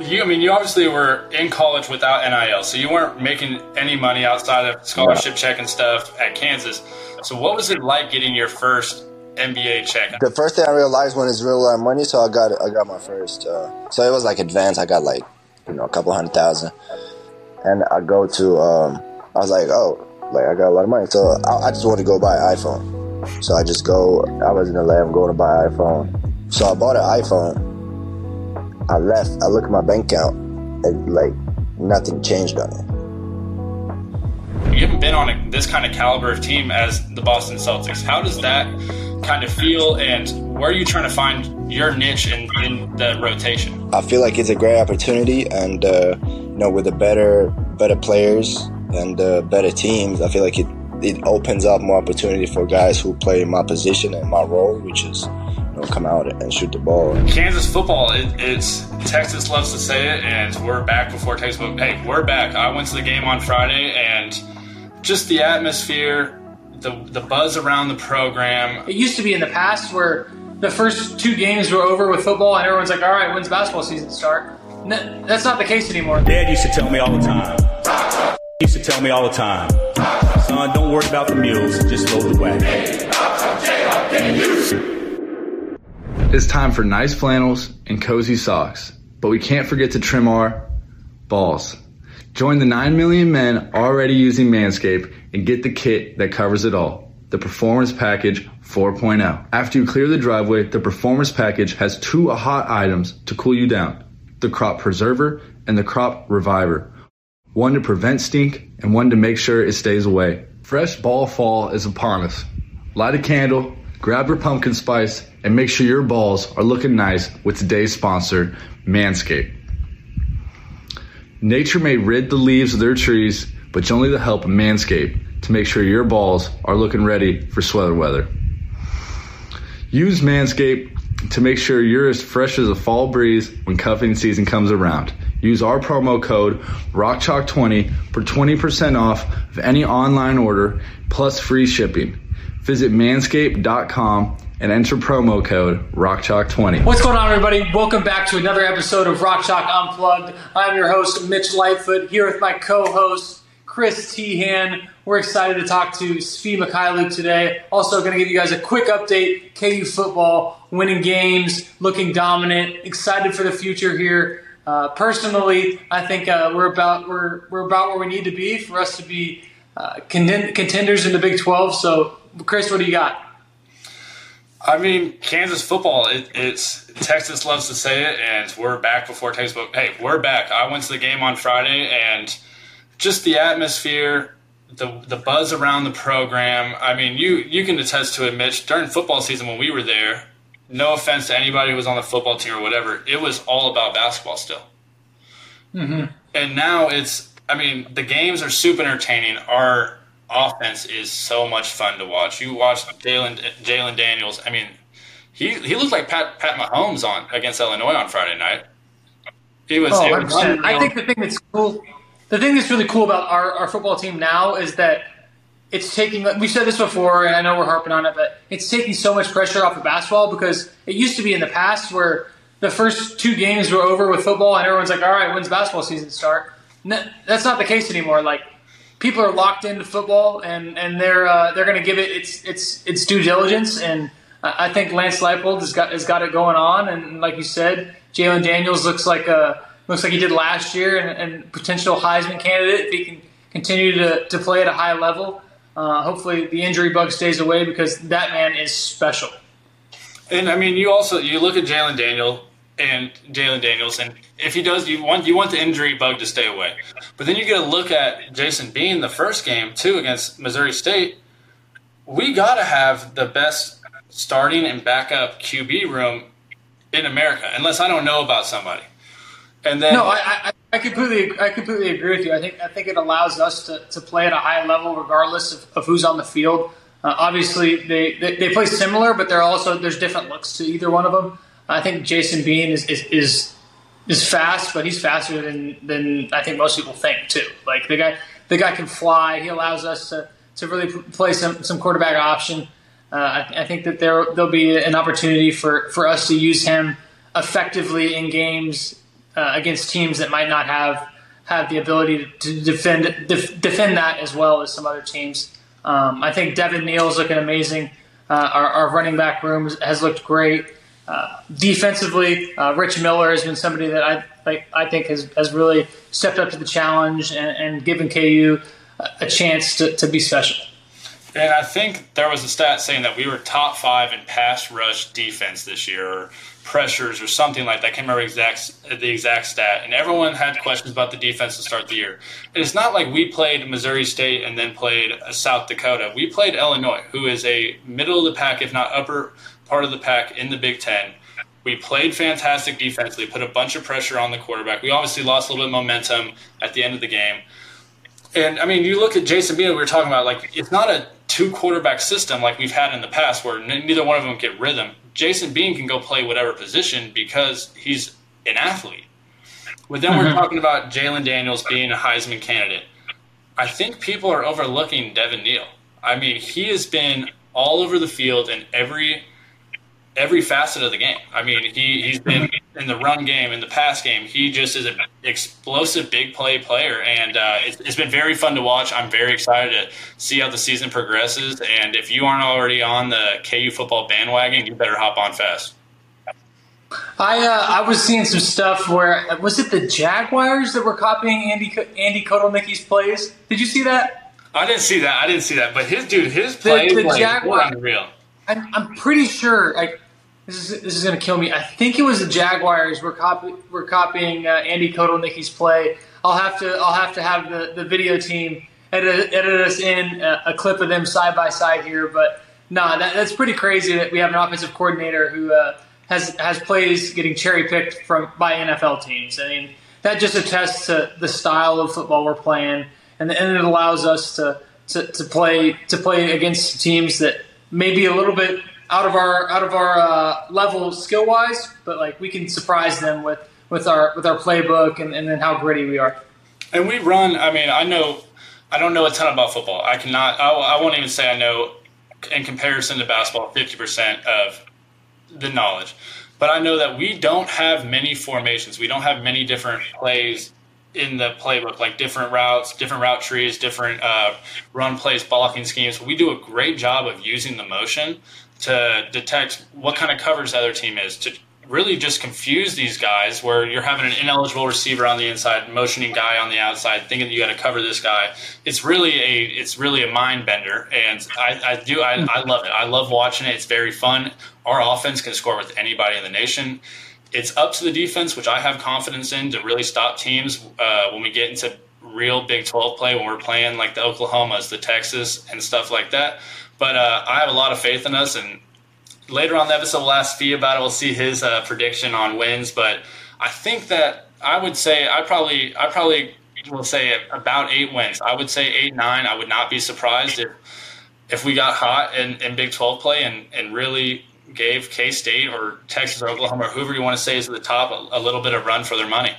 you, I mean, you obviously were in college without NIL, so you weren't making any money outside of scholarship check and stuff at Kansas. So, what was it like getting your first NBA check? The first thing I realized when it's real life money, so I got I got my first. Uh, so it was like advanced. I got like you know a couple hundred thousand, and I go to. Um, I was like, oh, like I got a lot of money, so I, I just want to go buy an iPhone. So I just go. I was in the lab going to buy an iPhone. So I bought an iPhone I left, I look at my bank account, and like nothing changed on it. You haven't been on a, this kind of caliber of team as the Boston Celtics. How does that kind of feel, and where are you trying to find your niche in, in the rotation? I feel like it's a great opportunity, and uh, you know, with the better better players and uh, better teams, I feel like it it opens up more opportunity for guys who play my position and my role, which is know, come out and shoot the ball. Kansas football, it, it's Texas loves to say it, and we're back before textbook. Hey, we're back. I went to the game on Friday, and just the atmosphere, the the buzz around the program. It used to be in the past where the first two games were over with football, and everyone's like, "All right, when's basketball season start?" that's not the case anymore. Dad used to tell me all the time. He used to tell me all the time, son, don't worry about the mules, just load the wagon. It's time for nice flannels and cozy socks, but we can't forget to trim our balls. Join the 9 million men already using Manscaped and get the kit that covers it all. The Performance Package 4.0. After you clear the driveway, the Performance Package has two hot items to cool you down. The Crop Preserver and the Crop Reviver. One to prevent stink and one to make sure it stays away. Fresh ball fall is upon us. Light a candle, grab your pumpkin spice, and make sure your balls are looking nice with today's sponsor, Manscaped. Nature may rid the leaves of their trees, but you only the help of Manscaped to make sure your balls are looking ready for sweater weather. Use Manscaped to make sure you're as fresh as a fall breeze when cuffing season comes around. Use our promo code ROCKCHALK20 for 20% off of any online order plus free shipping. Visit manscaped.com and enter promo code RockChalk20. What's going on, everybody? Welcome back to another episode of Rock Chalk Unplugged. I'm your host, Mitch Lightfoot, here with my co-host, Chris Teahan. We're excited to talk to Svi Mykhailiuk today. Also, going to give you guys a quick update. KU football, winning games, looking dominant, excited for the future here. Uh, personally, I think uh, we're about we're we're about where we need to be for us to be uh, contenders in the Big 12. So, Chris, what do you got? I mean, Kansas football, it, it's Texas loves to say it, and we're back before textbook. Hey, we're back. I went to the game on Friday, and just the atmosphere, the the buzz around the program. I mean, you you can attest to it, Mitch. During football season when we were there, no offense to anybody who was on the football team or whatever, it was all about basketball still. Mm-hmm. And now it's, I mean, the games are super entertaining. Our offense is so much fun to watch. You watch Jalon Jalon Daniels. I mean, he he looked like Pat Pat Mahomes on against Illinois on Friday night. He was. Oh, was I think the thing that's cool, the thing that's really cool about our, our football team now is that it's taking. We said this before, and I know we're harping on it, but it's taking so much pressure off of basketball because it used to be in the past where the first two games were over with football, and everyone's like, "All right, when's basketball season start?" that's not the case anymore. Like people are locked into football and and they're uh, they're going to give it its its its due diligence. And I think Lance Leipold has got has got it going on. And like you said, Jalon Daniels looks like a looks like he did last year, and, and potential Heisman candidate if he can continue to, to play at a high level. Uh, hopefully, the injury bug stays away because that man is special. And I mean, you also you look at Jalon Daniel and Jalon Daniels, and if he does, you want you want the injury bug to stay away. But then you get a look at Jason Bean the first game too against Missouri State. We got to have the best starting and backup QB room in America, unless I don't know about somebody. And then no, I, I, I completely I completely agree with you. I think I think it allows us to, to play at a high level regardless of, of who's on the field. Uh, obviously, they, they, they play similar, but they're also there's different looks to either one of them. I think Jason Bean is, is, is is fast, but he's faster than than I think most people think too. Like the guy, the guy can fly. He allows us to, to really play some some quarterback option. Uh, I, I, think that there there'll be an opportunity for, for us to use him effectively in games uh, against teams that might not have have the ability to defend def, defend that as well as some other teams. Um, I think Devin Neal's looking amazing. Uh, our, our, running back room has looked great. Defensively, uh, Rich Miller has been somebody that I like, I think has, has really stepped up to the challenge and, and given KU a chance to, to be special. And I think there was a stat saying that we were top five in pass rush defense this year, pressures, or something like that. I can't remember exact the exact stat. And everyone had questions about the defense to start the year. And it's not like we played Missouri State and then played South Dakota. We played Illinois, who is a middle of the pack, if not upper part of the pack in the Big Ten. We played fantastic defensively, put a bunch of pressure on the quarterback. We obviously lost a little bit of momentum at the end of the game. And I mean, you look at Jason Bean, we were talking about, like, it's not a two quarterback system like we've had in the past where neither one of them get rhythm. Jason Bean can go play whatever position because he's an athlete. But then mm-hmm. we're talking about Jalon Daniels being a Heisman candidate. I think people are overlooking Devin Neal. I mean, he has been all over the field in every every facet of the game. I mean, he he's been in the run game, in the pass game. He just is an explosive, big play player, and uh, it's, it's been very fun to watch. I'm very excited to see how the season progresses. And if you aren't already on the KU football bandwagon, you better hop on fast. I uh, I was seeing some stuff where was it the Jaguars that were copying Andy Andy Kotelnicki's plays? Did you see that? I didn't see that. I didn't see that. But his dude, his plays the, the like, Jaguar, unreal. I'm, I'm pretty sure. I, this is this is going to kill me. I think it was the Jaguars. We're copy, we're copying uh, Andy Kotelnicki's play. I'll have to I'll have to have the, the video team edit, edit us in a, a clip of them side by side here. But nah, that, that's pretty crazy that we have an offensive coordinator who uh, has has plays getting cherry picked from by NFL teams. I mean that just attests to the style of football we're playing, and, and it allows us to, to, to play to play against teams that maybe a little bit out of our out of our uh, level skill wise, but like we can surprise them with with our with our playbook and, and then how gritty we are. And we run. I mean, I know I don't know a ton about football. I cannot. I, I won't even say I know in comparison to basketball, fifty percent of the knowledge. But I know that we don't have many formations. We don't have many different plays in the playbook, like different routes, different route trees, different uh, run plays, blocking schemes. We do a great job of using the motion to detect what kind of coverage the other team is to really just confuse these guys where you're having an ineligible receiver on the inside motioning guy on the outside thinking you got to cover this guy. It's really a it's really a mind bender and i, I do I, I love it. I love watching it. It's very fun. Our offense can score with anybody in the nation it's up to the defense which i have confidence in to really stop teams uh, when we get into real big 12 play when we're playing like the oklahomas the texas and stuff like that but uh, I have a lot of faith in us, and later on the episode, we'll ask Svi about it. We'll see his uh, prediction on wins, but I think that I would say I probably I probably will say about eight wins. I would say eight nine. I would not be surprised if if we got hot in, in Big Twelve play and and really gave K State or Texas or Oklahoma or whoever you want to say is at the top a, a little bit of run for their money.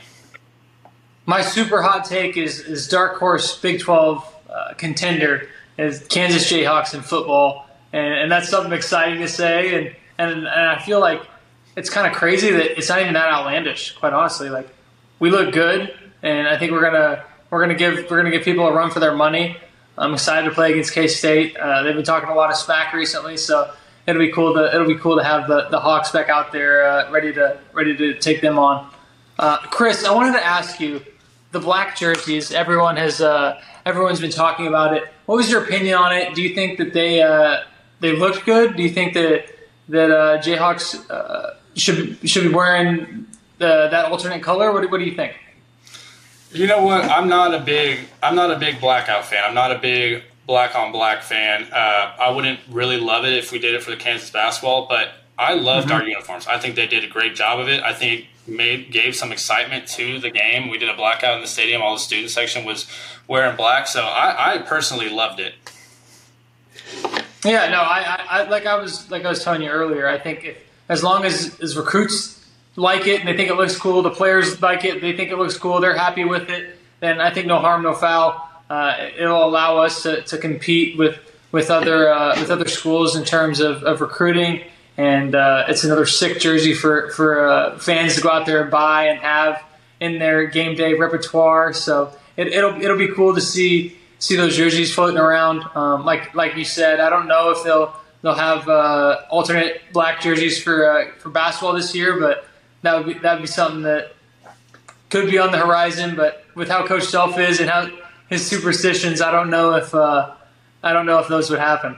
My super hot take is is dark horse Big Twelve uh, contender is Kansas Jayhawks in football, and, and that's something exciting to say. And, and and I feel like it's kind of crazy that it's not even that outlandish. Quite honestly, like we look good, and I think we're gonna we're gonna give we're gonna give people a run for their money. I'm excited to play against K State. Uh, they've been talking a lot of smack recently, so it'll be cool to it'll be cool to have the, the Hawks back out there uh, ready to ready to take them on. Uh, Chris, I wanted to ask you the black jerseys. Everyone has uh, everyone's been talking about it. What was your opinion on it? Do you think that they uh, they looked good? Do you think that that uh, Jayhawks uh, should should be wearing the, that alternate color? What, what do you think? You know what? I'm not a big I'm not a big blackout fan. I'm not a big black on black fan. Uh, I wouldn't really love it if we did it for the Kansas basketball, but I loved mm-hmm. our uniforms. I think they did a great job of it. I think made gave some excitement to the game. We did a blackout in the stadium. All the student section was wearing black, so I, I personally loved it. Yeah, no, I, I, I, like I was like I was telling you earlier. I think if, as long as as recruits like it and they think it looks cool, the players like it, they think it looks cool, they're happy with it. Then I think no harm, no foul. Uh, it'll allow us to, to compete with with other uh, with other schools in terms of, of recruiting and uh, it's another sick jersey for for uh, fans to go out there and buy and have. in their game day repertoire. So it, it'll it'll be cool to see see those jerseys floating around. Um, like like you said, I don't know if they'll they'll have uh, alternate black jerseys for uh, for basketball this year, but that would be that would be something that could be on the horizon. But with how Coach Self is and how his superstitions, I don't know if uh, I don't know if those would happen.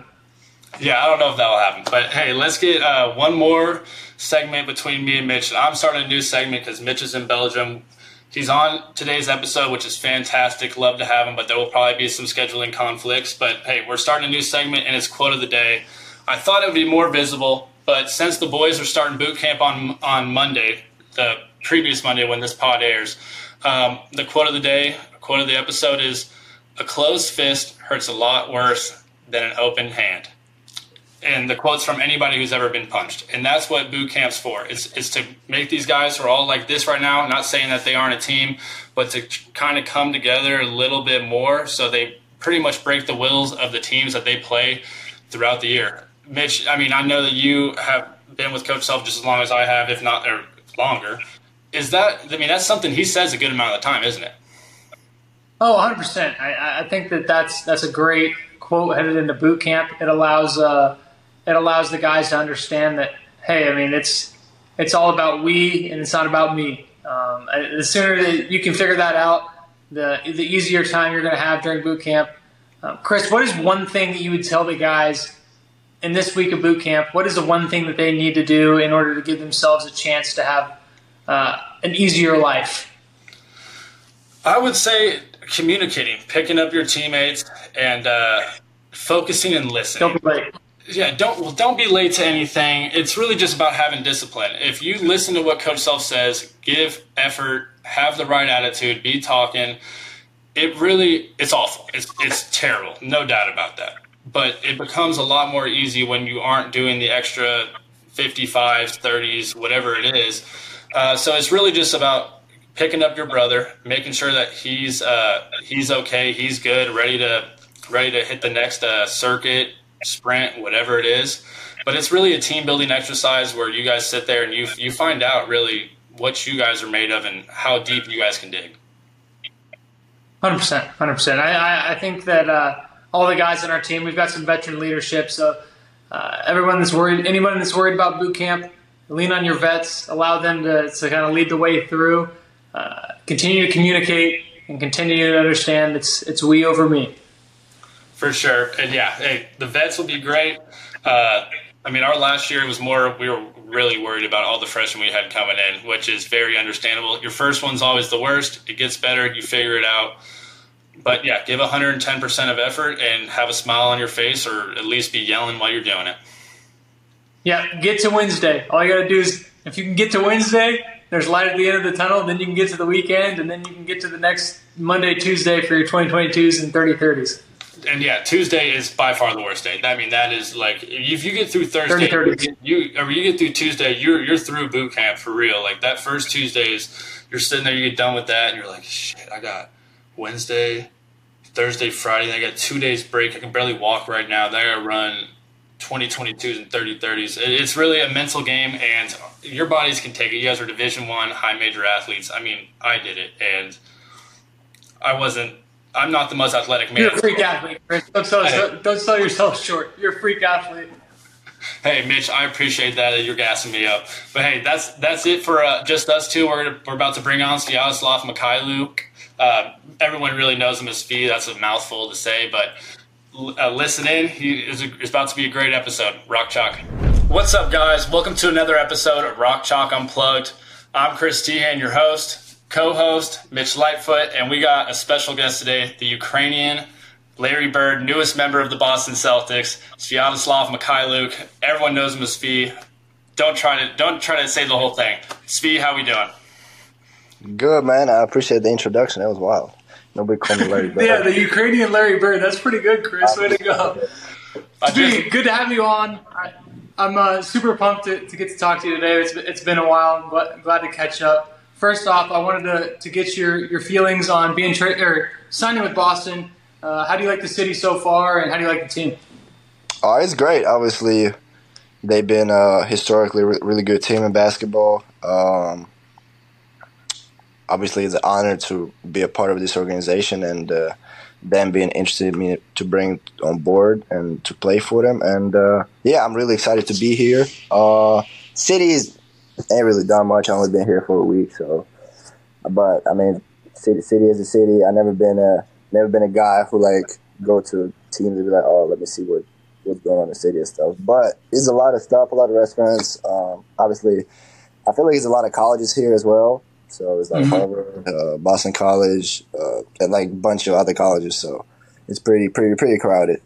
Yeah, I don't know if that'll happen. But hey, let's get uh, one more segment between me and Mitch. I'm starting a new segment because Mitch is in Belgium. He's on today's episode, which is fantastic. Love to have him, but there will probably be some scheduling conflicts. But hey, we're starting a new segment, and it's quote of the day. I thought it would be more visible, but since the boys are starting boot camp on on Monday, the previous Monday when this pod airs, um, the quote of the day, quote of the episode is, "A closed fist hurts a lot worse than an open hand." and the quotes from anybody who's ever been punched. And that's what boot camp's for. It's, it's to make these guys who are all like this right now, not saying that they aren't a team, but to kind of come together a little bit more so they pretty much break the wills of the teams that they play throughout the year. Mitch, I mean, I know that you have been with Coach Self just as long as I have, if not or longer. Is that, I mean, that's something he says a good amount of the time, isn't it? Oh, 100%. I, I think that that's, that's a great quote headed into boot camp. It allows, uh, it allows the guys to understand that hey, I mean it's it's all about we and it's not about me. Um, the sooner that you can figure that out, the the easier time you're going to have during boot camp. Um, Chris, what is one thing that you would tell the guys in this week of boot camp? What is the one thing that they need to do in order to give themselves a chance to have uh, an easier life? I would say communicating, picking up your teammates, and uh, focusing and listening. Don't be late yeah, don't well, don't be late to anything. It's really just about having discipline. If you listen to what Coach Self says, give effort, have the right attitude, be talking. It really it's awful. It's it's terrible, no doubt about that. But it becomes a lot more easy when you aren't doing the extra 55s, 30s, whatever it is. Uh, so it's really just about picking up your brother, making sure that he's uh, he's okay, he's good, ready to ready to hit the next uh, circuit sprint, whatever it is. But it's really a team building exercise where you guys sit there and you you find out really what you guys are made of and how deep you guys can dig. Hundred percent, hundred percent. I I think that uh, all the guys on our team, we've got some veteran leadership. So uh, everyone that's worried, anyone that's worried about boot camp, lean on your vets. Allow them to, to kind of lead the way through. Uh, continue to communicate and continue to understand it's it's we over me. For sure. And yeah, hey, the vets will be great. Uh, I mean, our last year was more, we were really worried about all the freshmen we had coming in, which is very understandable. Your first one's always the worst. It gets better, you figure it out. But yeah, give 110% of effort and have a smile on your face or at least be yelling while you're doing it. Yeah, get to Wednesday. All you got to do is, if you can get to Wednesday, there's light at the end of the tunnel, then you can get to the weekend, and then you can get to the next Monday, Tuesday for your 2022s and 3030s and yeah, Tuesday is by far the worst day. I mean, that is like if you get through Thursday, 30, you or you get through Tuesday, you're you're through boot camp for real. Like that first Tuesday is you're sitting there, you get done with that, and you're like, shit, I got Wednesday, Thursday, Friday. I got two days break. I can barely walk right now. Then I gotta run 2022s and 30 30s. It's really a mental game, and your bodies can take it. You guys are Division One high major athletes. I mean, I did it, and I wasn't I'm not the most athletic man. You're a freak athlete, Chris. Don't sell, hey. don't sell yourself short. You're a freak athlete. Hey, Mitch, I appreciate that. You're gassing me up. But hey, that's that's it for uh, just us two. We're, we're about to bring on Sviatoslav Mykhailiuk. Uh, everyone really knows him as Svi. That's a mouthful to say, but uh, listen in. It's about to be a great episode. Rock Chalk. What's up, guys? Welcome to another episode of Rock Chalk Unplugged. I'm Chris Teahan, your host co-host Mitch Lightfoot, and we got a special guest today, the Ukrainian Larry Bird, newest member of the Boston Celtics, Sviatoslav Mykhailiuk. Everyone knows him as Svi. Don't try to don't try to say the whole thing. Svi, how we doing? Good man. I appreciate the introduction. That was wild. Nobody called me Larry Bird. yeah, the Ukrainian Larry Bird. That's pretty good, Chris. Way to go. Svi, good to have you on. I, am uh, super pumped to, to, get to talk to you today. It's, it's been a while. I'm glad to catch up first off, I wanted to, to get your, your feelings on being tra- or signing with Boston. Uh, how do you like the city so far, and how do you like the team? Oh, it's great. Obviously, they've been a historically re- really good team in basketball. Um, obviously it's an honor to be a part of this organization and uh, them being interested in me to bring on board and to play for them. And uh, yeah, I'm really excited to be here. Uh, cities ain't really done much. I only been here for a week, so. But I mean, city city is a city. I never been a never been a guy who like go to teams and be like, oh, let me see what what's going on in the city and stuff. But there's a lot of stuff, a lot of restaurants. Um, obviously, I feel like there's a lot of colleges here as well. So it's like mm-hmm. Harvard, uh, Boston College, uh, and like a bunch of other colleges. So it's pretty, pretty, pretty crowded.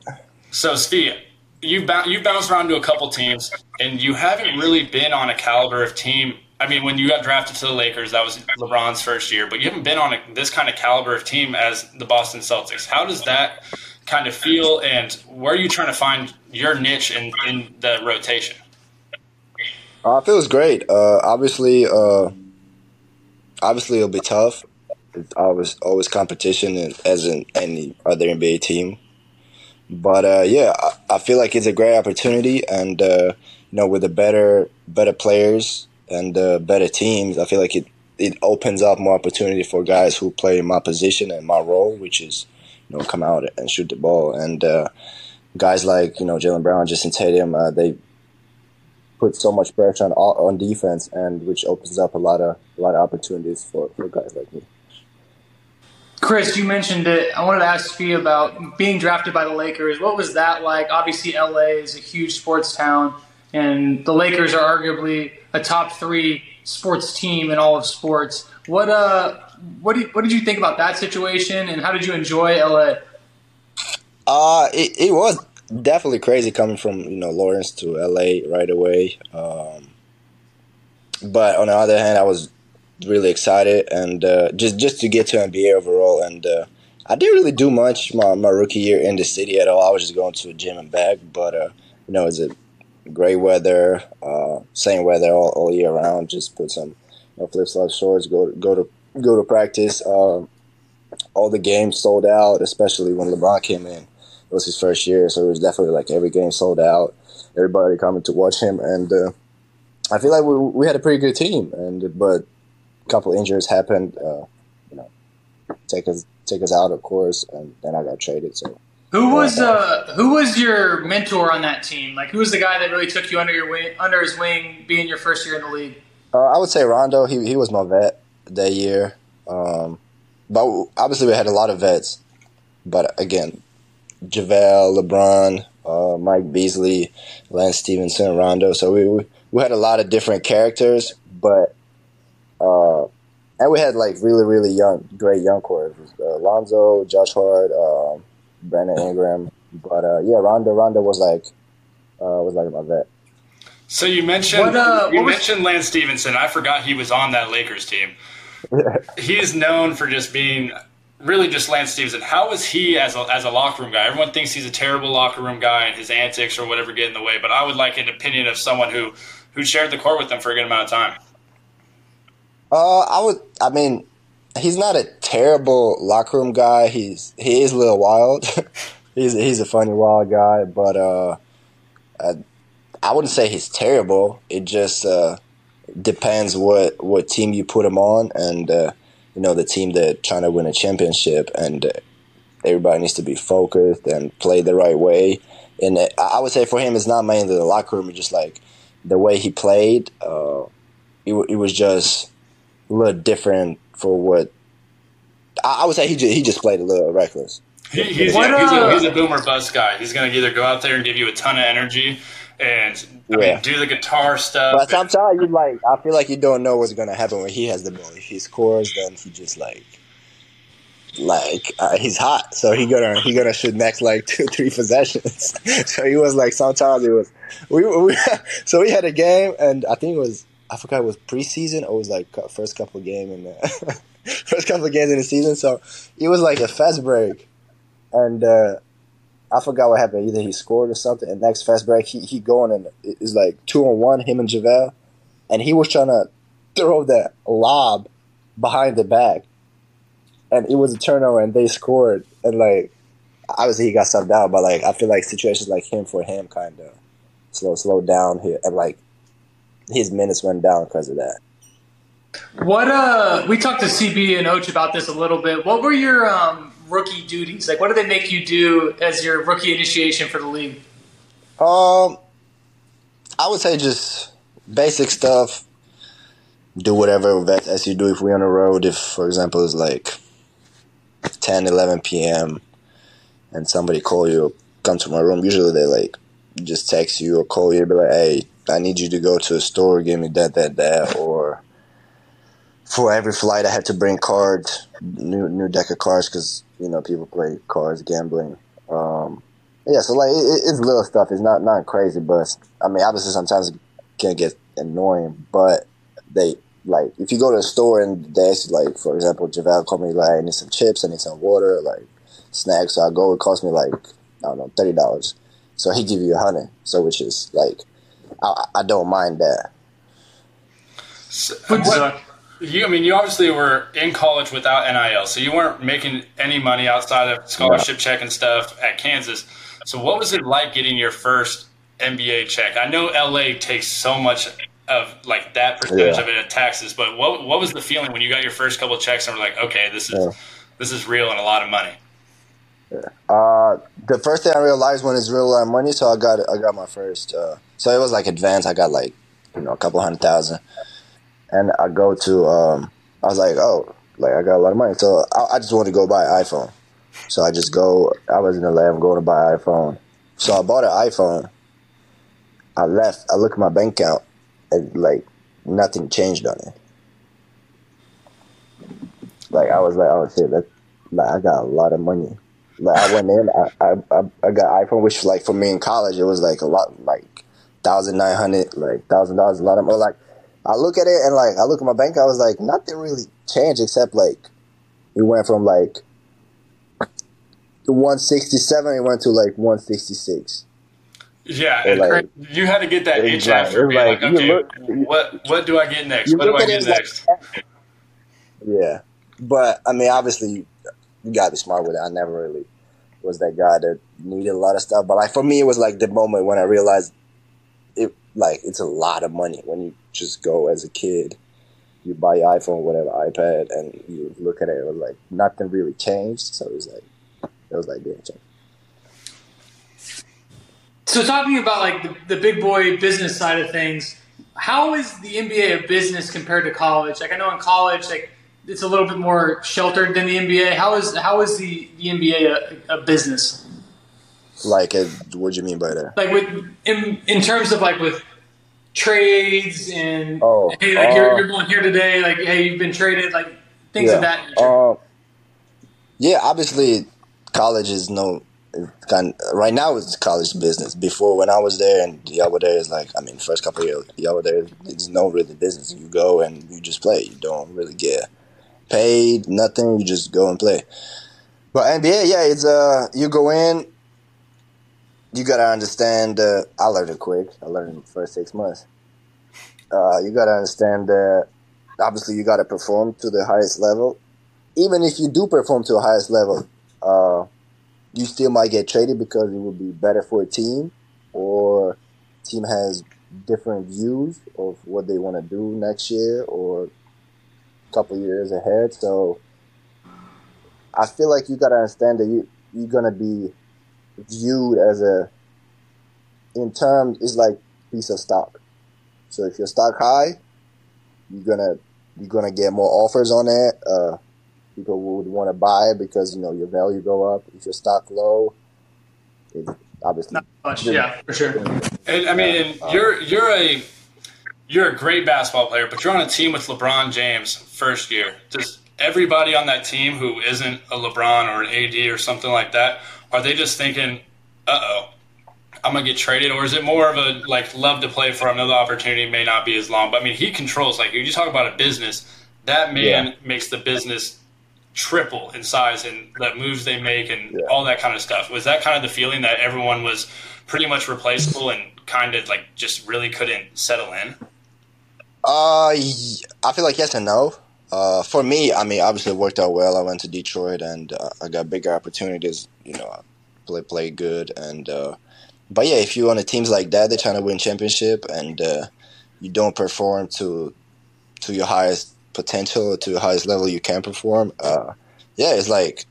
So, Svi, you you bounced around to a couple teams, and you haven't really been on a caliber of team. I mean, when you got drafted to the Lakers, that was LeBron's first year, but you haven't been on a, this kind of caliber of team as the Boston Celtics. How does that kind of feel, and where are you trying to find your niche in, in the rotation? Uh, it feels great. Uh, obviously, uh, obviously it'll be tough. It's always always competition as in any other NBA team. But uh, yeah, I, I, feel like it's a great opportunity, and uh, you know, with the better better players and uh, better teams, I feel like it it opens up more opportunity for guys who play my position and my role, which is you know come out and shoot the ball. And uh, guys like you know Jaylen Brown, Jayson Tatum, uh, they put so much pressure on on defense, and which opens up a lot of a lot of opportunities for, for guys like me. Chris, you mentioned it. I wanted to ask you about being drafted by the Lakers. What was that like? Obviously, LA is a huge sports town, and the Lakers are arguably a top three sports team in all of sports. What uh, what did what did you think about that situation, and how did you enjoy LA? Uh, it, it was definitely crazy coming from you know Lawrence to LA right away. Um, but on the other hand, I was really excited and uh, just just to get to NBA overall. And uh, I didn't really do much my, my rookie year in the city at all. I was just going to a gym and back. But uh, you know, it's a great weather, uh, same weather all, all year round. Just put some you know, flip flop shorts, go go to go to practice. Um, all the games sold out, especially when LeBron came in it was his first year, so it was definitely like every game sold out. Everybody coming to watch him, and uh, I feel like we, we had a pretty good team. And but a couple injuries happened, uh, you know, take us take us out, of course, and then I got traded. So who was uh, who was your mentor on that team? Like who was the guy that really took you under your wing, under his wing, being your first year in the league? Uh, I would say Rondo. He he was my vet that year. Um, but obviously we had a lot of vets. But again, JaVale, LeBron, uh, Mike Beasley, Lance Stephenson, Rondo. So we, we, we had a lot of different characters, but uh, and we had like really really young, great young core. Uh, Lonzo, Josh Hart, uh, Brandon Ingram. But uh, yeah, Rondo Rondo was like uh, was like my vet. So you mentioned what, uh, you mentioned Lance Stephenson. I forgot he was on that Lakers team. He's known for just being really just Lance Stephenson. How was he as a, as a locker room guy? Everyone thinks he's a terrible locker room guy and his antics or whatever get in the way. But I would like an opinion of someone who who shared the court with them for a good amount of time. Uh, I would. I mean, he's not a terrible locker room guy. He's he is a little wild. he's he's a funny wild guy, but uh, I, I wouldn't say he's terrible. It just uh, depends what what team you put him on and. Uh, you know the team that trying to win a championship and everybody needs to be focused and play the right way. And I would say for him, it's not mainly the locker room; it's just like the way he played. Uh, it, it was just a little different for what I, I would say. He just, he just played a little reckless. He, he's, yeah, he's, a, he's a boomer bust guy. He's going to either go out there and give you a ton of energy and I yeah. mean, do the guitar stuff. But sometimes you like, I feel like you don't know what's gonna happen when he has the ball. If he scores, then he just like, like uh, he's hot, so he gonna he gonna shoot next like two three possessions. so he was like, sometimes it was we, we so we had a game, and I think it was I forgot it was preseason or it was like first couple game in the first couple of games in the season. So it was like a fast break, and. uh I forgot what happened. Either he scored or something. And next fast break, he he going and it's like two on one, him and JaVale, and he was trying to throw that lob behind the back, and it was a turnover, and they scored. And like, obviously he got subbed out, but like I feel like situations like him for him kind of slow slow down here, and like his minutes went down because of that. What uh, we talked to CB and Och about this a little bit. What were your um, rookie duties? Like, what do they make you do as your rookie initiation for the league? Um, I would say just basic stuff. Do whatever as you do if we're on the road. If, for example, it's like 10, 11 p.m. and somebody call you, come to my room. Usually they like just text you or call you, be like, "Hey, I need you to go to a store, give me that, that, that," or for every flight I had to bring cards, new new deck of cards because you know people play cards, gambling. Um, yeah, so like it, it's little stuff. It's not not crazy, but I mean, obviously sometimes it can get annoying. But they like if you go to a store and they ask you, like, for example, JaVale called me like, I need some chips, I need some water, like snacks. So I go, it costs me like I don't know thirty dollars. So he give you a hundred. So which is like I, I don't mind that. So, what, you, I mean, you obviously were in college without NIL, so you weren't making any money outside of scholarship check and stuff at Kansas. So, what was it like getting your first NBA check? I know LA takes so much of like that percentage Yeah. of it in taxes, but what what was the feeling when you got your first couple checks and were like, okay, this is Yeah. this is real and a lot of money? Uh, the first thing I realized when it's real lot money, so I got I got my first. Uh, so it was like advance. I got like you know a couple hundred thousand, and I go to. Um, I was like, oh, like I got a lot of money, so I, I just want to go buy an iPhone. So I just go. I was in the lab going to buy an iPhone. So I bought an iPhone. I left. I look at my bank account, and like nothing changed on it. Like I was like, oh shit, that like I got a lot of money. Like I went in, I I, I, I got iPhone, which like for me in college, it was like a lot, like thousand nine hundred, like thousand dollars, a lot of money. Like I look at it and like I look at my bank, I was like, nothing really changed except like it went from like one sixty seven, it went to like one sixty six. Yeah, and like- you had to get that itch like- after being like, like, okay, look- what what do I get next? What do I get it like- next? Yeah, but I mean, obviously, you, you gotta be smart with it. I never really was that guy that needed a lot of stuff, but like for me, it was like the moment when I realized like it's a lot of money when you just go as a kid, you buy iPhone, whatever, iPad, and you look at it, it was like nothing really changed. So it was like it was like damn change. So talking about like the, the big boy business side of things, how is the NBA a business compared to college? Like I know in college, like it's a little bit more sheltered than the NBA. How is how is the, the NBA a, a business? Like, what do you mean by that? Like with in in terms of like with trades and Oh, hey, like you're, uh, you're going here today, like hey, you've been traded, like things of that nature. Um, yeah, obviously, college is no. Kind right now, it's college business. Before, when I was there and y'all were there, is like I mean, first couple of years y'all were there. It's no really business. You go and you just play. You don't really get paid, nothing. You just go and play. But NBA, yeah, it's uh, you go in. You gotta understand. Uh, I learned it quick. I learned in the first six months. Uh, you gotta understand that. Obviously, you gotta perform to the highest level even if you do perform to the highest level, uh, you still might get traded because it would be better for a team, or team has different views of what they want to do next year or a couple years ahead. So I feel like you gotta understand that you you're gonna be viewed as a in terms it's like piece of stock. So if your stock high, you're gonna you're gonna get more offers on it. Uh, people would want to buy it because you know your value go up. If your stock low, it obviously Not much, yeah, for sure. And I mean, and you're you're a you're a great basketball player, but you're on a team with LeBron James first year. Does everybody on that team who isn't a LeBron or an AD or something like that, are they just thinking, "Uh oh, I'm gonna get traded," or is it more of a like love to play for another opportunity may not be as long? But I mean, he controls like you talk about a business. That man Yeah. makes the business triple in size and the moves they make and Yeah. all that kind of stuff. Was that kind of the feeling that everyone was pretty much replaceable and kind of like just really couldn't settle in? Uh, I feel like yes and no. Uh, for me, I mean, obviously it worked out well. I went to Detroit and uh, I got bigger opportunities. You know, play play good and. Uh, but yeah, if you're on a teams like that, they're trying to win championship and uh, you don't perform to to your highest potential or to the highest level you can perform, uh, yeah, it's like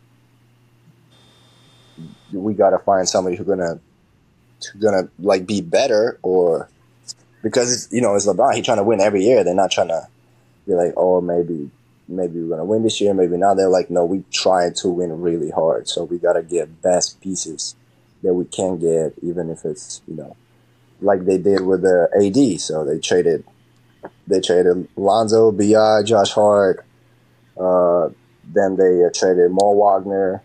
we gotta find somebody who's gonna who's gonna like be better or because you know it's LeBron. He's trying to win every year. They're not trying to be like, oh, maybe maybe we're gonna win this year, maybe not. They're like, no, we trying to win really hard. So we gotta get best pieces that we can get, even if it's you know like they did with the AD. So they traded they traded Lonzo, Bi, Josh Hart. Uh, then they uh, traded Mo Wagner,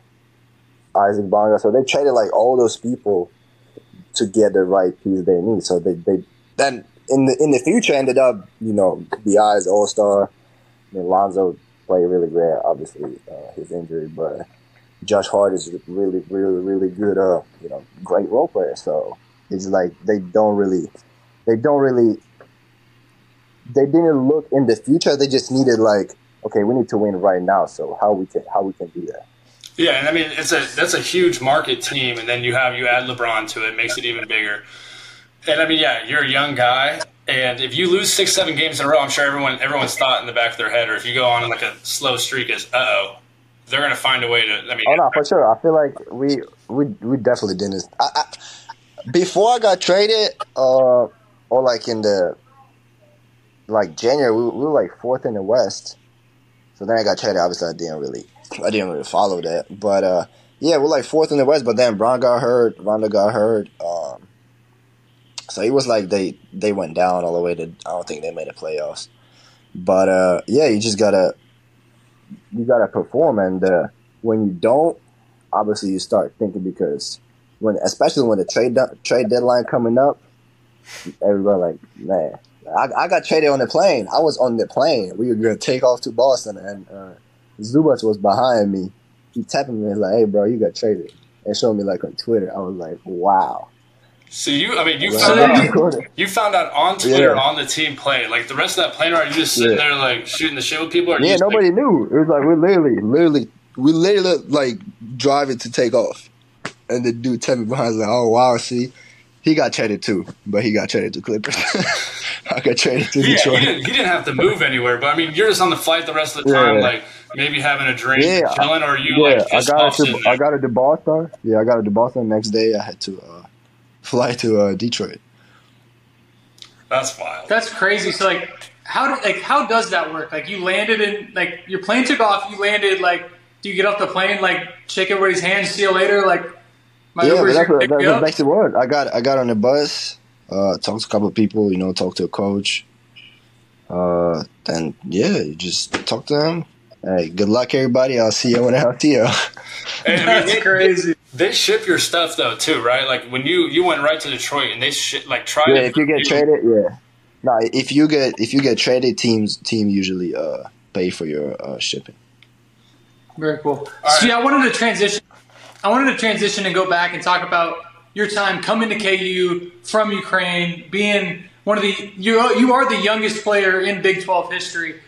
Isaac Bonga. So they traded like all those people to get the right piece they need. So they, they then in the in the future ended up you know Bi's All Star. I mean Lonzo played really great. Obviously uh, his injury, but Josh Hart is really really really good. Uh, you know, great role player. So it's like they don't really they don't really they didn't look in the future. They just needed like okay, we need to win right now. So how we can how we can do that. Yeah, and I mean it's a that's a huge market team, and then you have you add LeBron to it, makes it even bigger. And I mean, yeah, you're a young guy, and if you lose six, seven games in a row, I'm sure everyone everyone's thought in the back of their head, or if you go on like a slow streak, is uh oh, they're going to find a way to. I mean, oh no, for sure. I feel like we we we definitely didn't. I, I, before I got traded, uh, or like in the like January, we, we were like fourth in the West. So then I got traded. Obviously, I didn't really I didn't really follow that, but uh, yeah, we're like fourth in the West. But then Bron got hurt, Rondo got hurt. Um, so it was like they they went down all the way to I don't think they made the playoffs. But uh, yeah, you just gotta you gotta perform, and uh, when you don't, obviously you start thinking because when especially when the trade trade deadline coming up, everybody like man. I, I got traded on the plane. I was on the plane. We were gonna take off to Boston, and uh, was behind me. He tapping me like, "Hey, bro, you got traded," and showed me like on Twitter. I was like, "Wow." So you, I mean, you found out, you found out on Twitter yeah. on the team play. Like the rest of that plane ride, you just sitting yeah. there like shooting the shit with people. yeah, nobody like, knew. It was like we literally, literally, we literally like driving to take off, and the dude tapped me behind like, "Oh wow, see." He got traded too, but he got traded to Clippers. I got traded to yeah, Detroit. He didn't, he didn't, have to move anywhere, but I mean, you're just on the flight the rest of the time, yeah. like maybe having a drink, yeah, chilling, or you yeah, like I got it to, I got it to Boston. Yeah, I got it to Boston. Next day, I had to uh, fly to uh, Detroit. That's wild. That's crazy. So like, how do, like how does that work? Like you landed in like your plane took off. You landed like. Do you get off the plane like shake everybody's hands, see you later? Like my yeah, but that's what, that's what makes it work. I got I got on the bus, uh, talked to a couple of people, you know, talked to a coach. Uh, then yeah, you just talk to them. Hey, good luck, everybody. I'll see you when I see you. Hey, I mean, That's crazy. They ship your stuff though too, right? Like when you you went right to Detroit and they ship like try. Yeah, if you get you. traded, yeah. No, if you get if you get traded, teams team usually uh pay for your uh, shipping. Very cool. Right. So yeah, I wanted to transition I wanted to transition and go back and talk about your time coming to KU from Ukraine, being one of the you you are the youngest player in Big 12 history.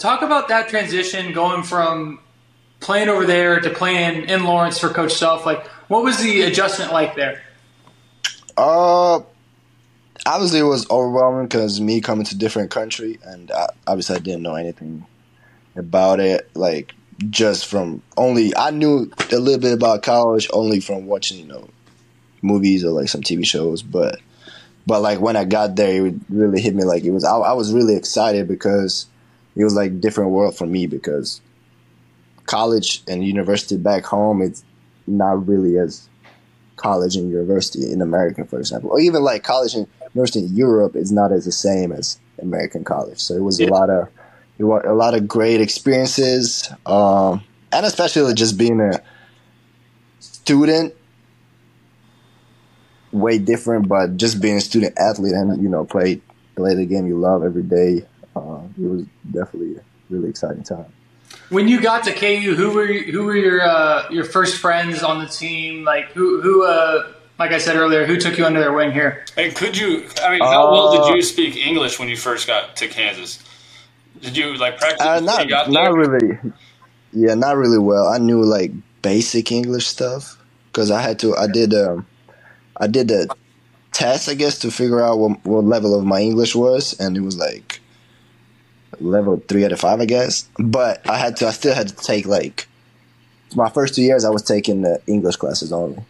Talk about that transition going from playing over there to playing in Lawrence for Coach Self. Like, what was the adjustment like there? Uh, obviously it was overwhelming because me coming to a different country, and I, obviously I didn't know anything about it. Like just from only I knew a little bit about college only from watching you know movies or like some TV shows, but but like when I got there, it really hit me like it was. I, I was really excited because it was like different world for me because college and university back home it's not really as college and university in America, for example, or even like college and university in Europe is not as the same as American college. So it was yeah. a lot of it was a lot of great experiences, um, and especially just being a student, way different. But just being a student athlete and you know play play the game you love every day, uh, it was definitely a really exciting time. When you got to KU, who were you, who were your uh, your first friends on the team? Like who who uh, like I said earlier, who took you under their wing here? And could you? I mean, how well did uh, you speak English when you first got to Kansas? Did you like practice? Uh, not not really. Yeah, not really well. I knew like basic English stuff because I had to. I did. Um, I did the test, I guess, to figure out what, what level of my English was, and it was like level three out of five, I guess. But I had to. I still had to take like my first two years. I was taking the English classes only.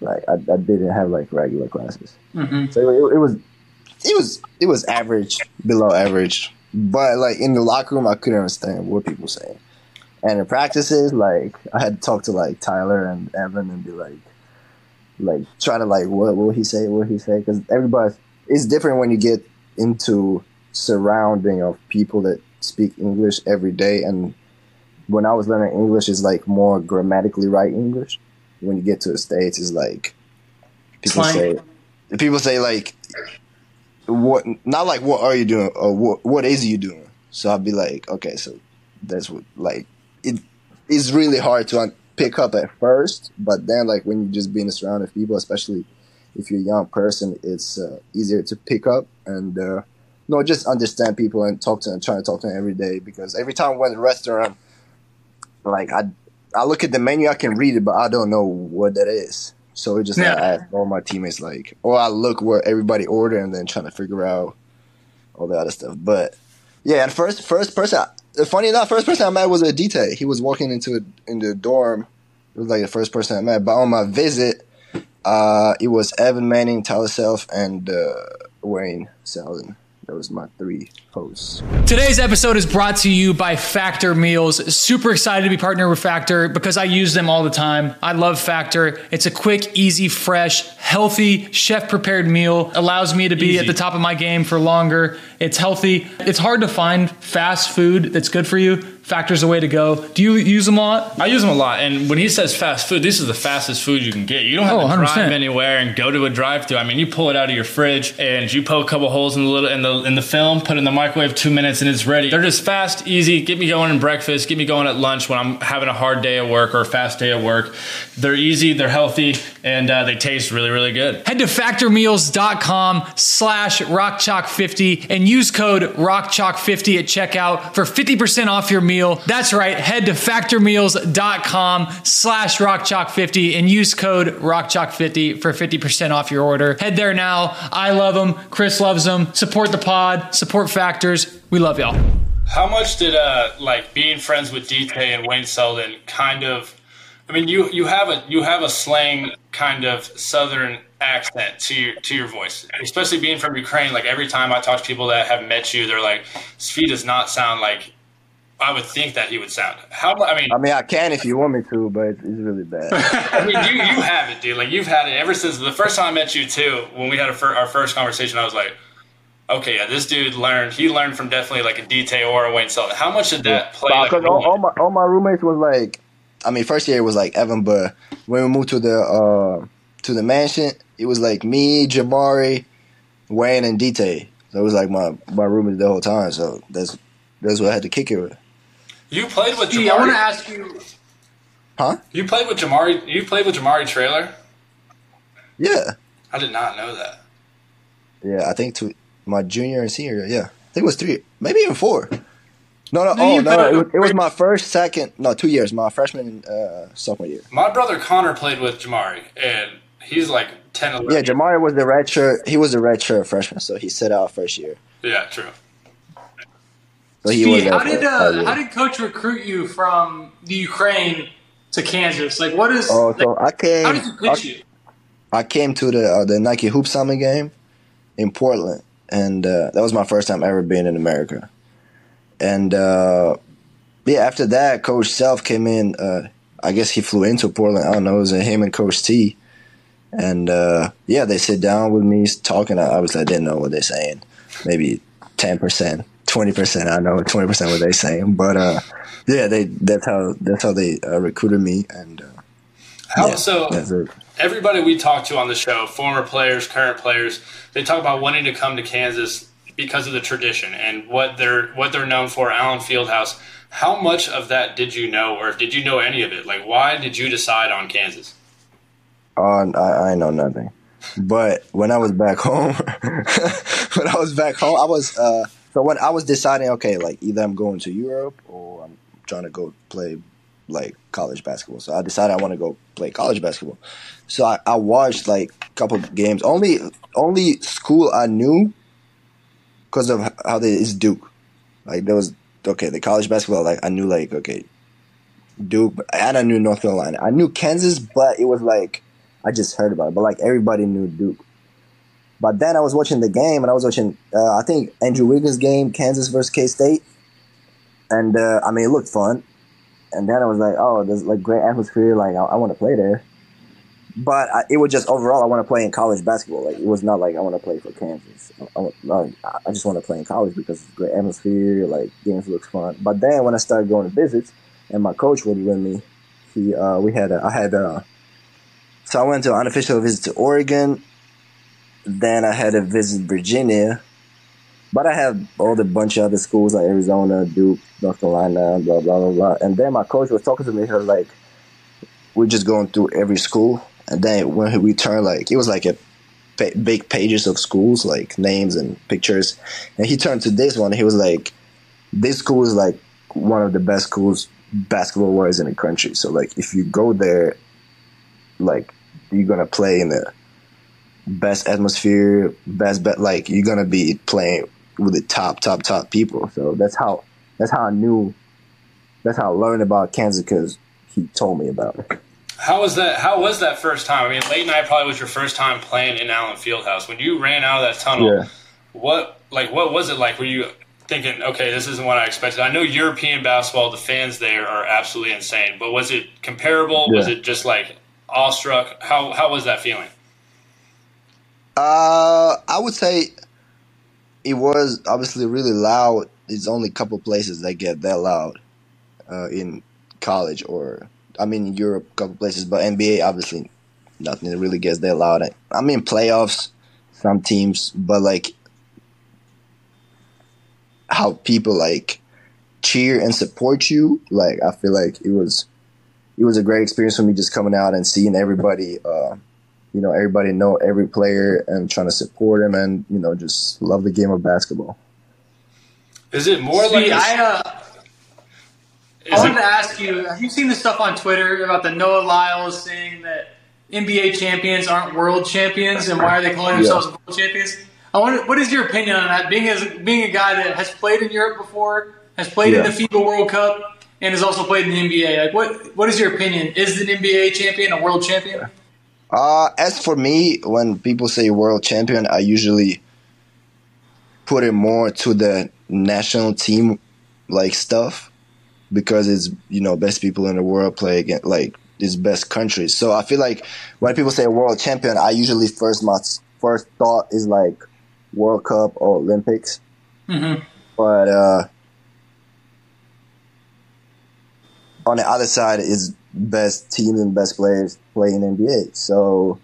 Like I, I didn't have like regular classes. Mhm. So it, it was it was it was average, below average. But like in the locker room, I couldn't understand what people were saying. And in practices, like I had to talk to like Tyler and Evan and be like, like try to like what what he say, what he say, because everybody it's different when you get into surrounding of people that speak English every day. And when I was learning English, it's like more grammatically right English. When you get to the states, it's like people say people say like what not like what are you doing or what what is you doing so i'll be like okay so that's what like it is really hard to un- pick up at first but then like when you're just being surrounded with people especially if you're a young person it's uh, easier to pick up and uh, no just understand people and talk to them try to talk to them every day because every time we're in a restaurant like i i look at the menu i can read it but i don't know what that is so it just Yeah. I ask all my teammates like, or I look what everybody ordered and then trying to figure out all the other stuff. But yeah, and first first person, funny enough, first person I met was a DT. He was walking into a, in the dorm. It was like the first person I met. But on my visit, uh, it was Evan Manning, Tyler Self, and uh, Wayne Selden. That was my three hosts. Today's episode is brought to you by Factor Meals. Super excited to be partnered with Factor because I use them all the time. I love Factor. It's a quick, easy, fresh, healthy, chef prepared meal. Allows me to be at the top of my game for longer. It's healthy. It's hard to find fast food that's good for you. Factor's the way to go. Do you use them a lot? I use them a lot, and when he says fast food, this is the fastest food you can get. You don't have Oh, to 100%. drive anywhere and go to a drive-through. I mean, you pull it out of your fridge and you poke a couple holes in the little in the in the film, put it in the microwave two minutes, and it's ready. They're just fast, easy. Get me going in breakfast. Get me going at lunch when I'm having a hard day at work or a fast day at work. They're easy. They're healthy, and uh, they taste really, really good. Head to factormeals.com slash rockchalk50 and use code rockchalk50 at checkout for 50% off your meal. That's right. Head to factormeals.com slash rockchalk50 and use code rockchalk50 for 50% off your order. Head there now. I love them. Chris loves them. Support the pod. Support Factors. We love y'all. How much did uh like being friends with DK and Wayne Selden kind of I mean you you have a you have a slang kind of southern accent to your to your voice. Especially being from Ukraine, like every time I talk to people that have met you, they're like, Svi does not sound like I would think that he would sound. How I mean I mean, I can if you want me to, but it's, it's really bad. I mean, you you have it, dude. Like you've had it ever since the first time I met you too. When we had a fir- our first conversation, I was like, okay, yeah, this dude learned. He learned from definitely like a DT or a Wayne Selden. How much did that play? like, Because a all, all my all my roommates was like, I mean, first year it was like Evan, but when we moved to the uh, to the mansion, it was like me, Jabari, Wayne, and DT. So it was like my my roommates the whole time. So that's that's what I had to kick it with. You played with Gee, I want to ask you. Huh? You played with Jamari. You played with Jamari Traylor. Yeah, I did not know that. yeah. I think to my junior and senior. Yeah, I think it was three, maybe even four. No, no, No, oh no, it was, it was my first, second, no, two years. My freshman and uh, sophomore year. My brother Connor played with Jamari, and he's like 10, 11. Yeah, Jamari was the red shirt. He was the red shirt freshman, so he set out first year. Yeah, true. So he was how did uh, how did coach recruit you from the Ukraine to Kansas? Like, what is? Oh, so like, I came. how did you pitch I, you? I came to the uh, the Nike Hoop Summit game in Portland, and uh, that was my first time ever being in America. And uh, yeah, after that, Coach Self came in. Uh, I guess he flew into Portland. I don't know. It was him and Coach T. And uh, yeah, they sit down with me talking. I obviously I didn't know what they're saying. Maybe ten percent, twenty percent. I know twenty percent what they're saying, but uh, yeah, they that's how that's how they uh, recruited me. And uh, yeah, so everybody we talk to on the show, former players, current players, they talk about wanting to come to Kansas because of the tradition and what they're what they're known for, Allen Fieldhouse. How much of that did you know, or did you know any of it? Like, why did you decide on Kansas? Oh, I, I know nothing. But when I was back home, when I was back home, I was uh, so when I was deciding, okay, like either I'm going to Europe or I'm trying to go play like college basketball. So I decided I want to go play college basketball. So I, I watched like a couple games. Only only school I knew because of how they is Duke. Like there was okay, the college basketball. Like I knew like okay, Duke, and I knew North Carolina. I knew Kansas, but it was like I just heard about it. But like everybody knew Duke. But then I was watching the game, and I was watching uh, I think Andrew Wiggins game, Kansas versus K State, and uh, I mean it looked fun. And then I was like, oh, there's like great atmosphere. Like I, I want to play there. But I, it was just overall, I want to play in college basketball. Like it was not like I want to play for Kansas. I, I, I just want to play in college because it's great atmosphere. Like games looks fun. But then when I started going to visits, and my coach would with me, he uh, we had a, I had a, so I went to an unofficial visit to Oregon. Then I had to visit Virginia, but I had all the bunch of other schools like Arizona, Duke, North Carolina, blah blah blah blah. And then my coach was talking to me. He was like, "We're just going through every school." And then when we turned, like it was like a big pages of schools, like names and pictures. And he turned to this one. He was like, "This school is like one of the best schools basketball wise in the country. So like, if you go there, like you're gonna play in the best atmosphere, best bet. Like you're gonna be playing with the top, top, top people. So that's how that's how I knew. That's how I learned about Kansas because he told me about it. How was that? How was that first time? I mean, late night probably was your first time playing in Allen Fieldhouse. When you ran out of that tunnel, yeah. what like what was it like? Were you thinking, okay, this isn't what I expected? I know European basketball, the fans there are absolutely insane, but was it comparable? Yeah. Was it just like awestruck? How how was that feeling? Uh, I would say it was obviously really loud. It's only a couple places that get that loud uh, in college or I mean Europe, a couple places, but NBA obviously nothing really gets that loud. I mean playoffs, some teams, but like how people like cheer and support you, like I feel like it was it was a great experience for me just coming out and seeing everybody uh, you know, everybody know every player and trying to support him and, you know, just love the game of basketball. Is it more See, like I, uh, I wanted it, to ask you, have you seen the stuff on Twitter about the Noah Lyles saying that NBA champions aren't world champions and why are they calling themselves yeah. world champions? I wonder, what is your opinion on that? Being as being a guy that has played in Europe before, has played yeah. in the FIBA World Cup, and has also played in the NBA. Like, what what is your opinion? Is an NBA champion a world champion? Uh, as for me, when people say world champion, I usually put it more to the national team like stuff because it's you know best people in the world play against like these best countries. So I feel like when people say world champion, I usually first my first thought is like World Cup or Olympics. Mm-hmm. But uh, on the other side is best teams and best players play in NBA. So,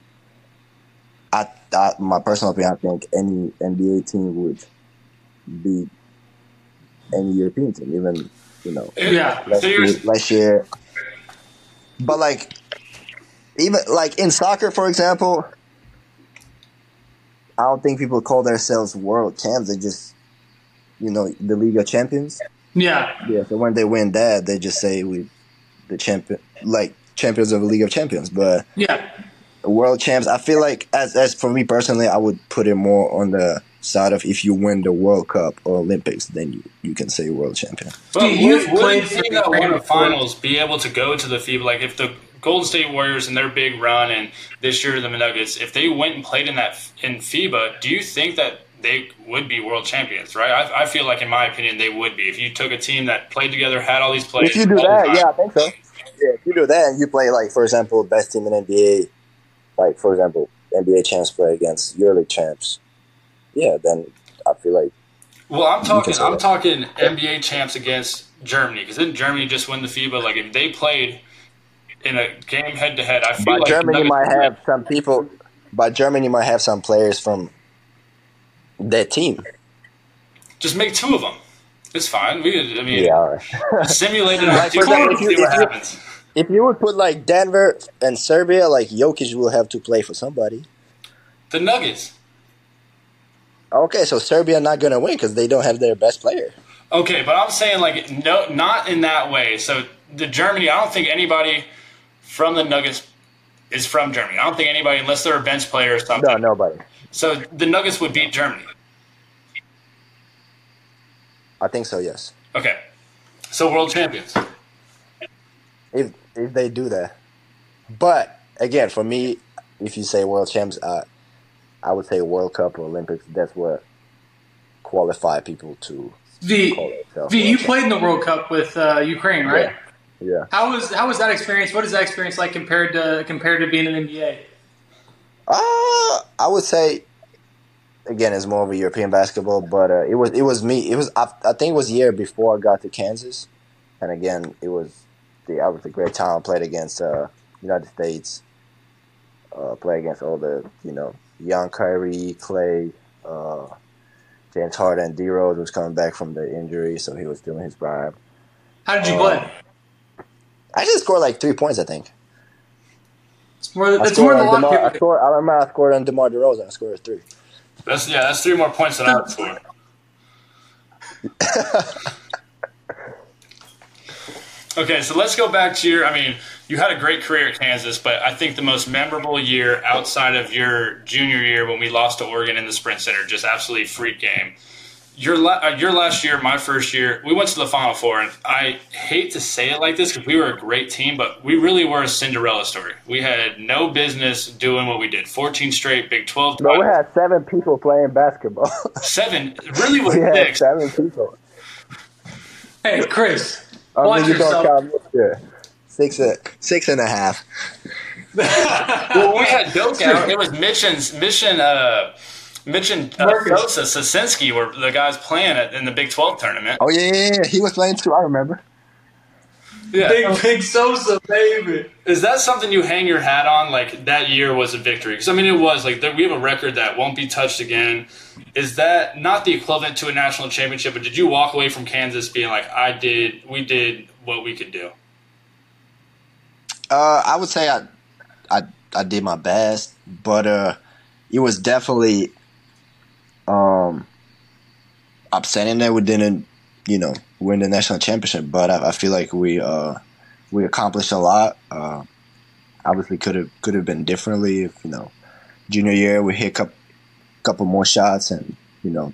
I, I my personal opinion, I think any NBA team would beat any European team, even you know. Yeah, last, year, last year. But like, even like in soccer, for example, I don't think people call themselves world champs. They just, you know, the League of Champions. Yeah. Yeah. So when they win that, they just say we the champion, like champions of the League of Champions. But yeah, world champs. I feel like as as for me personally, I would put it more on the side of if you win the World Cup or Olympics, then you, you can say world champion. But you've played for that won the finals, be able to go to the FIBA. Like if the Golden State Warriors and their big run, and this year the Nuggets, if they went and played in that in FIBA, do you think that they would be world champions, right? I, I, feel like, in my opinion, they would be. If you took a team that played together, had all these players. If you do that, yeah, I think so. Yeah, if you do that and you play, like, for example, best team in NBA, like, for example, NBA champs play against EuroLeague champs, yeah, then I feel like. Well, I'm talking. I'm that. talking NBA champs against Germany because didn't Germany just win the FIBA? Like, if they played in a game head to head, I feel like Germany might have some people. By Germany might have some players from that team. Just make two of them. It's fine. We, I mean, yeah. simulated. like, for example, if, you, if, you, if you would put like Denver and Serbia, like Jokic will have to play for somebody. The Nuggets. Okay, so Serbia not gonna win because they don't have their best player. Okay, but I'm saying like no, not in that way. So the Germany, I don't think anybody from the Nuggets is from Germany. I don't think anybody, unless they're a bench player or something. No, nobody. So the Nuggets would beat Germany. I think so. Yes. Okay. So world champions. If if they do that, but again, for me, if you say world champs, uh, I would say World Cup or Olympics. That's what qualify people to V, call themselves v you played in the World Cup with uh, Ukraine, right? Yeah. How was how was that experience? What is that experience like compared to compared to being in the NBA? Uh, I would say again, it's more of a European basketball, but uh, it was it was me. It was I, I think it was a year before I got to Kansas, and again, it was the I was a great time. I Played against uh, United States. Uh, play against all the you know young Kyrie, Clay, uh, James Harden, D Rose was coming back from the injury, so he was doing his prime. How did you Uh, play? I just scored like three points, I think. It's more, I scored more than a on lot of DeMar, I scored. I remember I scored on DeMar DeRozan. I scored a three. That's yeah. That's three more points than I would score. Okay, so let's go back to your. I mean, you had a great career at Kansas, but I think the most memorable year outside of your junior year when we lost to Oregon in the Sprint Center, just absolutely freak game. Your la- uh, your last year, my first year, we went to the Final Four, and I hate to say it like this because we were a great team, but we really were a Cinderella story. We had no business doing what we did. Fourteen straight Big Twelve. Bro, we had seven people playing basketball. seven, really with we had six. seven people. Hey, Chris, I watch you don't yourself. count this year. Six, and- six and a half. Well, we had Doak out. It was missions mission. Uh, Mitch and uh, Marcus. Sosa Sosinski were the guys playing it in the Big Twelve tournament. Oh yeah, yeah, yeah. He was playing too. I remember. Yeah. Big Big Sosa, baby. Is that something you hang your hat on? Like that year was a victory? Because I mean, it was like there, we have a record that won't be touched again. Is that not the equivalent to a national championship? But did you walk away from Kansas being like, I did, we did what we could do? Uh, I would say I, I, I did my best, but uh, it was definitely um upsetting that we didn't, you know, win the national championship. But I, I feel like we uh we accomplished a lot. Uh, obviously, could have could have been differently if you know junior year we hit a couple, couple more shots and you know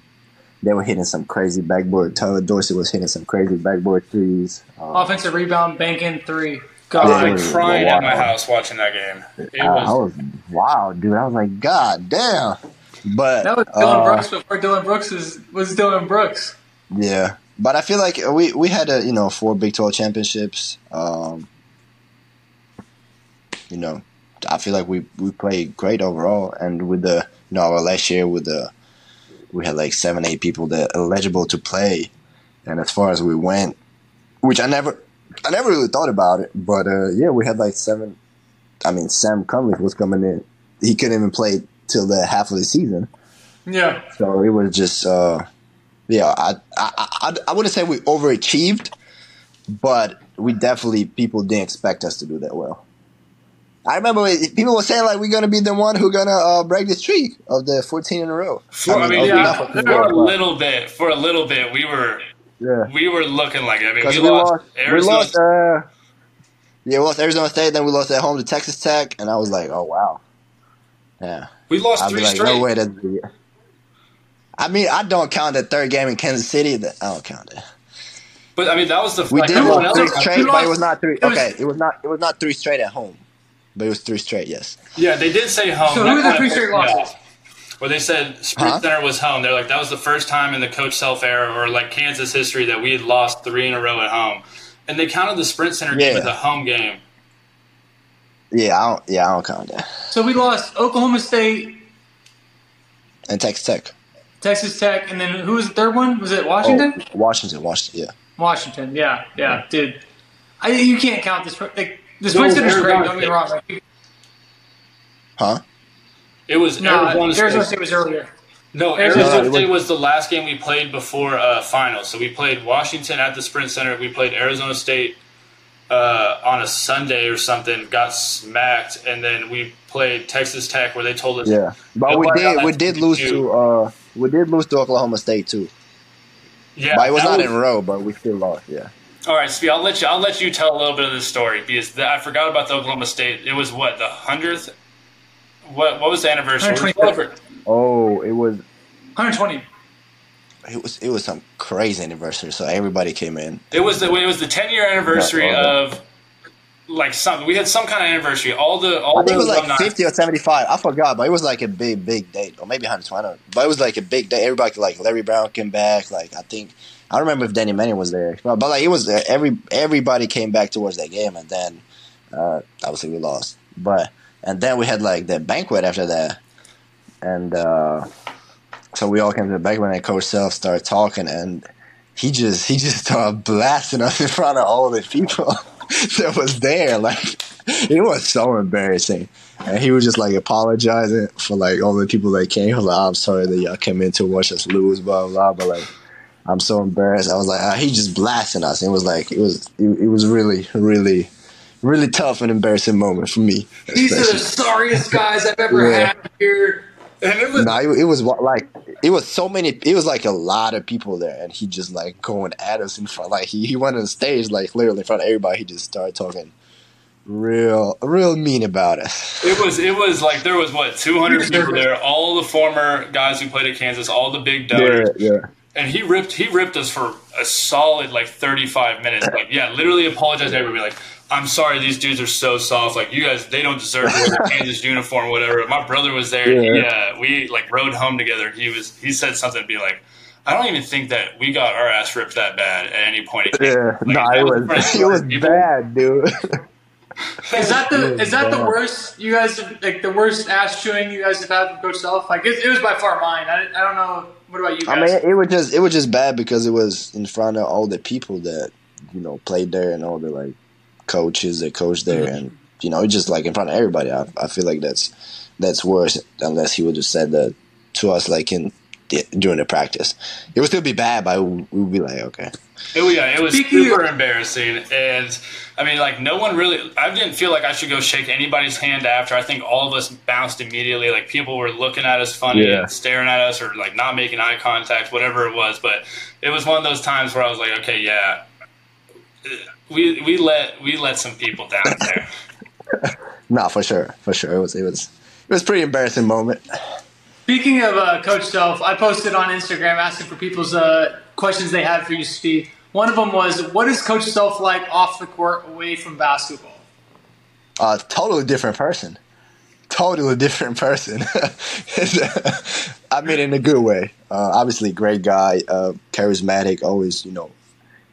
they were hitting some crazy backboard. Tyler Dorsey was hitting some crazy backboard threes. Uh, Offensive rebound, banking three. I God. was Yeah, like was crying at my house watching that game. It I, I was, was wow, dude. I was like, God damn. But That was Dillon uh, Brooks before Dillon Brooks was, was Dillon Brooks. yeah, but I feel like we we had a you know four Big Twelve championships. Um, you know, I feel like we we played great overall, and with the you know our last year with the we had like seven eight people that eligible to play, and as far as we went, which I never I never really thought about it, but uh, yeah, we had like seven. I mean, Sam Cunliffe was coming in. He couldn't even play till the half of the season. Yeah. So it was just, uh, yeah, I, I, I, I wouldn't say we overachieved, but we definitely, people didn't expect us to do that well. I remember people were saying, like, we're going to be the one who going to uh, break the streak of the 14 in a row. for, I mean, of- yeah, not for a little bit, for a little bit, we were Yeah. we were looking like it. I mean, we, we, lost, lost, we Arizona. lost, uh, yeah, we lost Arizona State, then we lost at home to Texas Tech, and I was like, oh, wow. Yeah. We lost I'd three like, straight. no way that's the I mean, I don't count the third game in Kansas City. That I don't count it. But I mean, that was the We like, did lose else- three straight, we but it was not three. it was- okay, it was not. It was not three straight at home, but it was three straight. Yes. Yeah, they did say home. So That who are the three straight me off. losses? Where they said Sprint Huh? Center was home. They're like, that was the first time in the coach self era or like Kansas history that we had lost three in a row at home. And they counted the Sprint Center game Yeah. as a home game. Yeah, I don't. Yeah, I don't count that. So we lost Oklahoma State, And Texas Tech. Texas Tech, and then who was the third one? Was it Washington? Oh, Washington. Washington. Yeah. Washington. Yeah, yeah, dude. I, you can't count this. Like, the No, Sprint Center's great. Don't get me wrong. Like, Huh? It was no, Arizona State. Arizona State was earlier. No, Arizona Arizona State State was the last game we played before uh, finals. So we played Washington at the Sprint Center. We played Arizona State uh, on a Sunday or something. Got smacked, and then we played Texas Tech, where they told us, Yeah. But we did. We did lose to to. Uh, we did lose to Oklahoma State too. yeah, But it was that not in row. But we still lost. Yeah. All right, Svi, I'll let you. I'll let you tell a little bit of this story because the, I forgot about the Oklahoma State. It was what the hundredth. What what was the anniversary? Oh, it was. 120. It was it was some crazy anniversary, so everybody came in. It was the it was the ten year anniversary of like something. we had some kind of anniversary. All the all I think it was like alumni- 50 or 75. I forgot, but it was like a big, big date, or maybe 120. But it was like a big day. Everybody, like Larry Brown came back. Like I think I don't remember if Danny Manning was there, but, but like it was there. Every everybody came back towards that game, and then uh, obviously we lost. But and then we had like the banquet after that, and uh, so we all came to the banquet, and Coach Self started talking, and he just he just started blasting us in front of all the people that was there. Like it was so embarrassing. And he was just like apologizing for like all the people that came. He was like, I'm sorry that y'all came in to watch us lose, blah blah. But like, I'm so embarrassed. I was like, ah, he just blasting us. It was like it was it, it was really really really tough and embarrassing moment for me. These are the sorriest guys I've ever Yeah. had here. And it was No, it, it was like it was so many. It was like a lot of people there, and he just like going at us in front. Like he, he went on stage, like literally in front of everybody. He just started talking real, real mean about us. It was it was like there was what 200 people there, all the former guys who played at Kansas, all the big Yeah, donors, yeah. and he ripped he ripped us for a solid like 35 minutes. Like yeah, literally apologized to everybody. Like I'm sorry, these dudes are so soft. Like you guys, they don't deserve to wear the Kansas uniform, whatever. My brother was there. Yeah. Yeah, we like rode home together. He was he said something to be like. I don't even think that we got our ass ripped that bad at any point. Yeah, Like, no, that it was in front of was it was people. bad, dude. Is that the is that the worst you guys have, like the worst ass chewing you guys have had from Coach Self? Like it, it was by far mine. I, I don't know. What about you guys? I mean, it was just it was just bad because it was in front of all the people that you know played there and all the like coaches that coach there, Mm-hmm. and you know, just like in front of everybody. I, I feel like that's that's worse unless he would have said that to us like in during the practice. It would still be bad, but we would be like, okay, It, was- yeah, it was Speaking super of- embarrassing, and I mean, like no one really. I didn't feel like I should go shake anybody's hand after. I think all of us bounced immediately. Like people were looking at us funny, Yeah. and staring at us, or like not making eye contact, whatever it was. But it was one of those times where I was like, okay, yeah, we we let we let some people down there. nah, for sure, for sure. It was it was it was a pretty embarrassing moment. Speaking of uh, Coach Self, I posted on Instagram asking for people's uh, questions they had for you, Steve. One of them was, "What is Coach Self like off the court, away from basketball?" a totally different person. Totally different person. I mean, in a good way. Uh, obviously, great guy, uh, charismatic. Always, you know,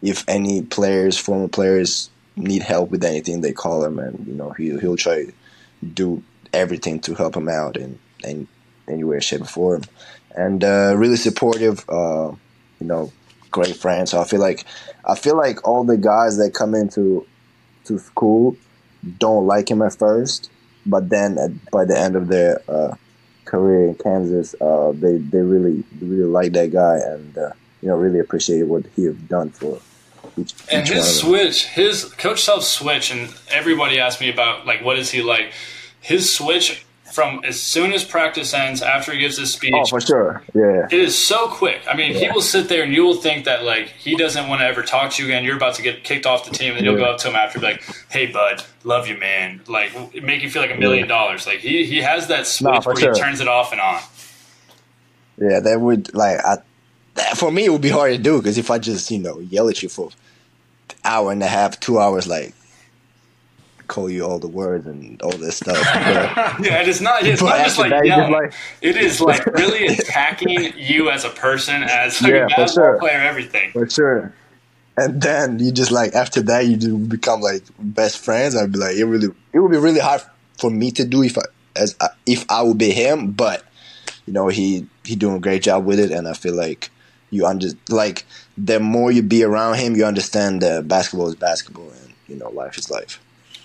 if any players, former players, need help with anything, they call him, and you know, he he'll try to do everything to help him out in in any way, shape, or form. And uh, really supportive. Uh, you know, great friend. So I feel like I feel like all the guys that come into to school don't like him at first, but then at, by the end of their uh, career in Kansas, uh, they they really really like that guy and uh, you know really appreciate what he has done for each, And each his switch, his coach self switch, and everybody asked me about like what is he like. His switch from as soon as practice ends, after he gives his speech, Oh, for sure, yeah. It is so quick. I mean, he will sit there and you will think that like he doesn't want to ever talk to you again. You're about to get kicked off the team, and you'll Yeah. go up to him after, be like, "Hey, bud, love you, man." Like make you feel like a million dollars. Like he he has that switch where sure. he turns it off and on. Yeah, that would like I. For me, it would be hard to do because if I just you know yell at you for hour and a half, two hours, like call you all the words and all this stuff. But, Yeah, it is not. It's not just like that, you yelling. just like- it is like really attacking you as a person, as like Yeah, a basketball sure. player, everything. for sure. And then you just like after that you do become like best friends. I'd be like it really it would be really hard for me to do if I as I, if I would be him. But you know he he doing a great job with it, and I feel like you under like the more you be around him, you understand that basketball is basketball, and you know life is life.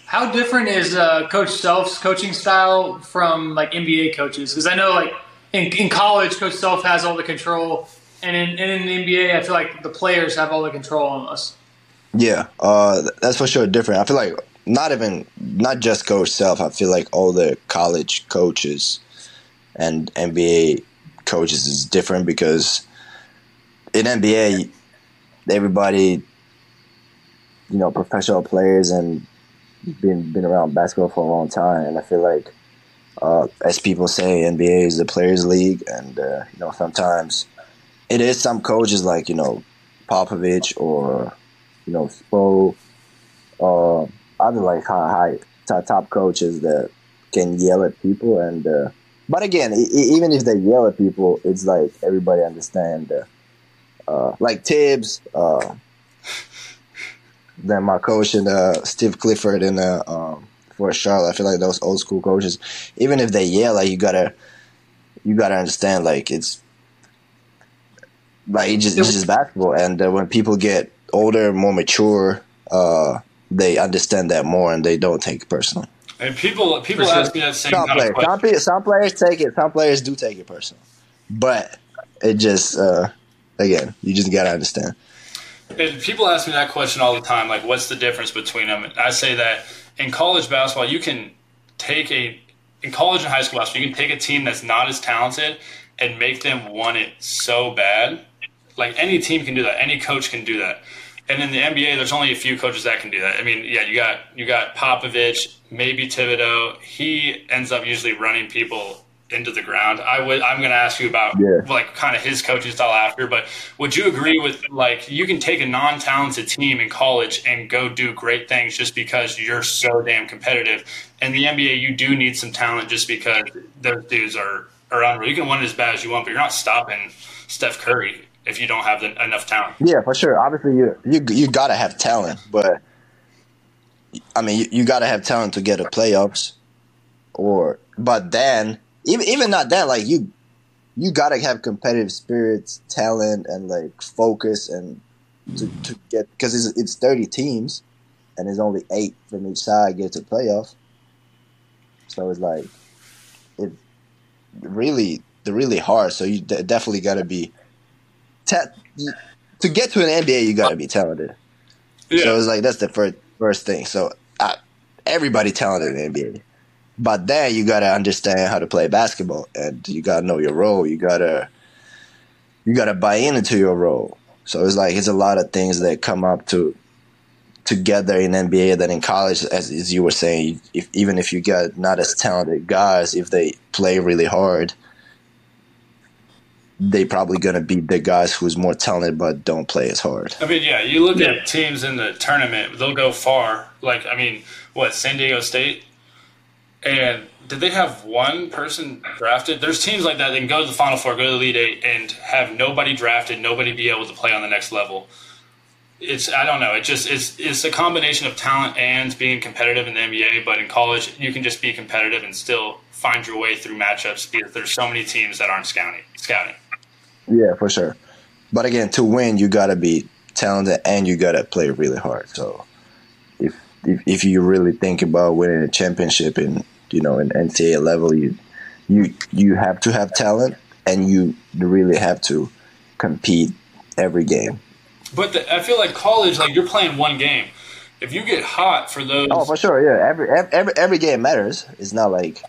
How different is uh, Coach Self's coaching style from like NBA coaches? Because I know like in, in college, Coach Self has all the control, and in, and in the NBA, I feel like the players have all the control almost. Yeah, uh, that's for sure different. I feel like not even not just coach self. I feel like all the college coaches and NBA coaches is different because in NBA, everybody, you know, professional players and been been around basketball for a long time, and I feel like, uh, as people say, NBA is the players' league, and uh, you know sometimes it is some coaches like you know Popovich or you know Spo, uh, other like high, high top, top coaches that can yell at people and. Uh, but again, e- even if they yell at people, it's like everybody understand. Uh, uh, like Thibs, uh, then my coach and uh, Steve Clifford and uh, um, for Charlotte. I feel like those old school coaches, even if they yell, like you gotta, you gotta understand, like it's like it's just, it's just basketball. And uh, when people get older, more mature, uh, they understand that more and they don't take it personally. And people people sure. ask me that same Some kind of players, question. some, some players take it. Some players do take it personal, but it just uh, again, you just gotta understand. And people ask me that question all the time, like, what's the difference between them? And I say that in college basketball, you can take a in college and high school basketball, you can take a team that's not as talented and make them want it so bad. Like any team can do that, any coach can do that. And in the NBA, there's only a few coaches that can do that. I mean, yeah, you got you got Popovich, maybe Thibodeau. He ends up usually running people into the ground. I would. I'm going to ask you about Yeah. like kind of his coaching style after. But would you agree with like you can take a non-talented team in college and go do great things just because you're so damn competitive? And the NBA, you do need some talent just because those dudes are are unreal. You can win as bad as you want, but you're not stopping Steph Curry if you don't have the, enough talent. Yeah, for sure. Obviously, you you you gotta have talent, but I mean, you, you gotta have talent to get to playoffs, or but then even even not that, like you you gotta have competitive spirits, talent, and like focus, and to, to get because it's it's thirty teams, and there's only eight from each side get to playoff. So it's like it really really hard. So you de- definitely gotta be ta- to get to an NBA, you gotta be talented. Yeah. So it's like that's the first first thing. So uh, everybody talented in the NBA, but then you gotta understand how to play basketball, and you gotta know your role. You gotta you gotta buy into your role. So it's like it's a lot of things that come up to together in NBA than in college. As, as you were saying, if, even if you got not as talented guys, if they play really hard, they probably gonna beat the guys who's more talented but don't play as hard. I mean, yeah, you look Yeah. at teams in the tournament; they'll go far. Like, I mean, what San Diego State, and did they have one person drafted? There's teams like that that can go to the Final Four, go to the Elite Eight, and have nobody drafted, nobody be able to play on the next level. It's I don't know. It just it's it's a combination of talent and being competitive in the NBA. But in college, you can just be competitive and still find your way through matchups because there's so many teams that aren't scouting. Scouting. Yeah, for sure. But again, to win, you gotta be talented and you gotta play really hard. So if if, if you really think about winning a championship in you know in NCAA level, you you you have to have talent and you really have to compete every game. But the, I feel like college, like you're playing one game. If you get hot for those, Oh, for sure. Yeah, every every every game matters. It's not like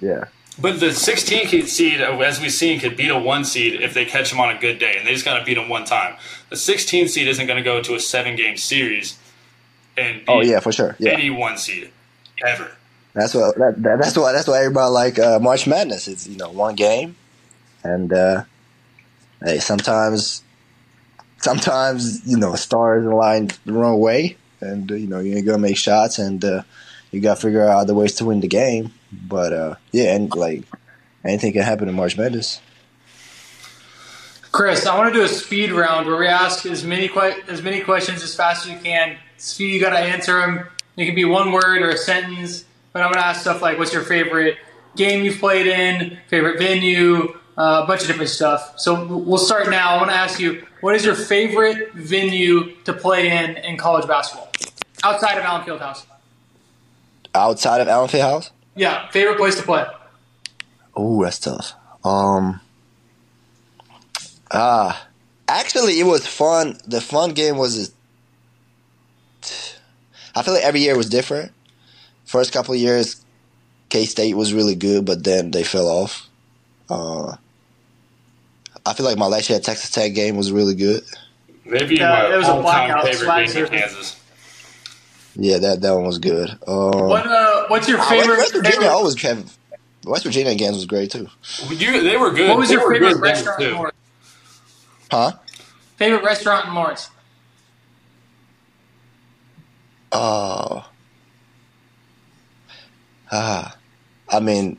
yeah. but the 16 seed, uh, as we've seen, could beat a one seed if they catch them on a good day, and they just got to beat them one time. The 16 seed isn't going to go to a seven game series and beat Oh yeah, for sure. Yeah. any one seed ever. That's what that, that, that's why that's why everybody like uh, March Madness. It's you know one game, and uh, hey, sometimes sometimes you know stars align the wrong way, and uh, you know you ain't gonna make shots, and uh, you got to figure out other ways to win the game. But uh, yeah, and like anything can happen in March Madness. Chris, I want to do a speed round where we ask as many que- as many questions as fast as you can. Speed, you got to answer them. It can be one word or a sentence. But I'm going to ask stuff like, "What's your favorite game you've played in? Favorite venue? Uh, a bunch of different stuff." So we'll start now. I want to ask you, what is your favorite venue to play in in college basketball outside of Allen Fieldhouse? Outside of Allen House, Yeah, favorite place to play. oh, that's tough. Um, ah, actually, it was fun. The fun game was. I feel like every year was different. First couple of years, K State was really good, but then they fell off. Uh, I feel like my last year at Texas Tech game was really good. Maybe Yeah, my it was a all-time blackout favorite swag being in. Kansas. Yeah, that that one was good. Um, What uh, What's your ah, West, favorite? West Virginia favorite- always have. West Virginia games was great too. You, they were good. what was They your favorite restaurant? too. in North? Huh? Favorite restaurant in Lawrence? Oh. Ah. I mean,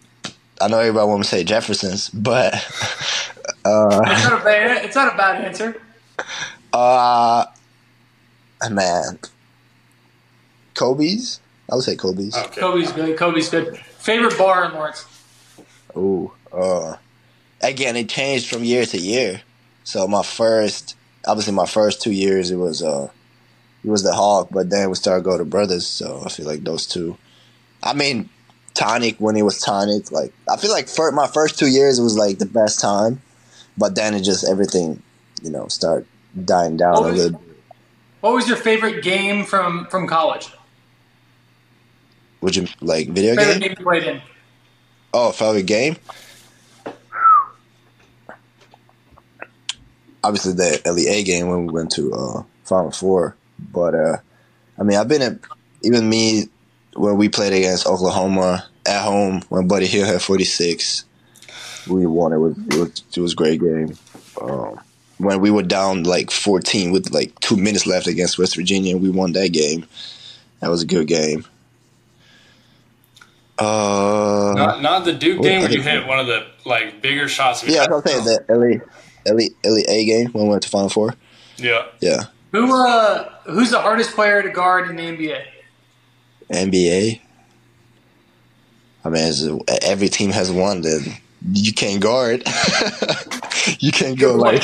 I know everybody want to say Jefferson's, but uh, It's not a bad. It's not a bad answer. uh, man, Kobe's. I would say Kobe's. Okay. Kobe's good. Kobe's good. Favorite bar in Lawrence? Ooh. Uh, again, it changed from year to year. So my first, obviously, my first two years, it was uh, it was the Hawk, but then we started going to Brothers. So I feel like those two. I mean, Tonic when it was Tonic, like I feel like for my first two years, it was like the best time, but then it just everything, you know, start dying down What a was- little. What was your favorite game from from college? Would you like video Favorite game? game played in? Oh, favorite game? Obviously, the LEA game when we went to uh, Final Four. But uh, I mean, I've been at even me when we played against Oklahoma at home when Buddy Hield had forty six. We won. It was it was, it was a great game. Um, when we were down like fourteen with like two minutes left against West Virginia, we won that game. That was a good game. Uh, Not, not the Duke game where you hit one of the like bigger shots. Yeah. I was saying the LA, LA, LA game when we went to Final Four. Yeah. Yeah, Who uh who's the hardest player to guard in the NBA? NBA. I mean, it's, every team has one that you can't guard. you can't go like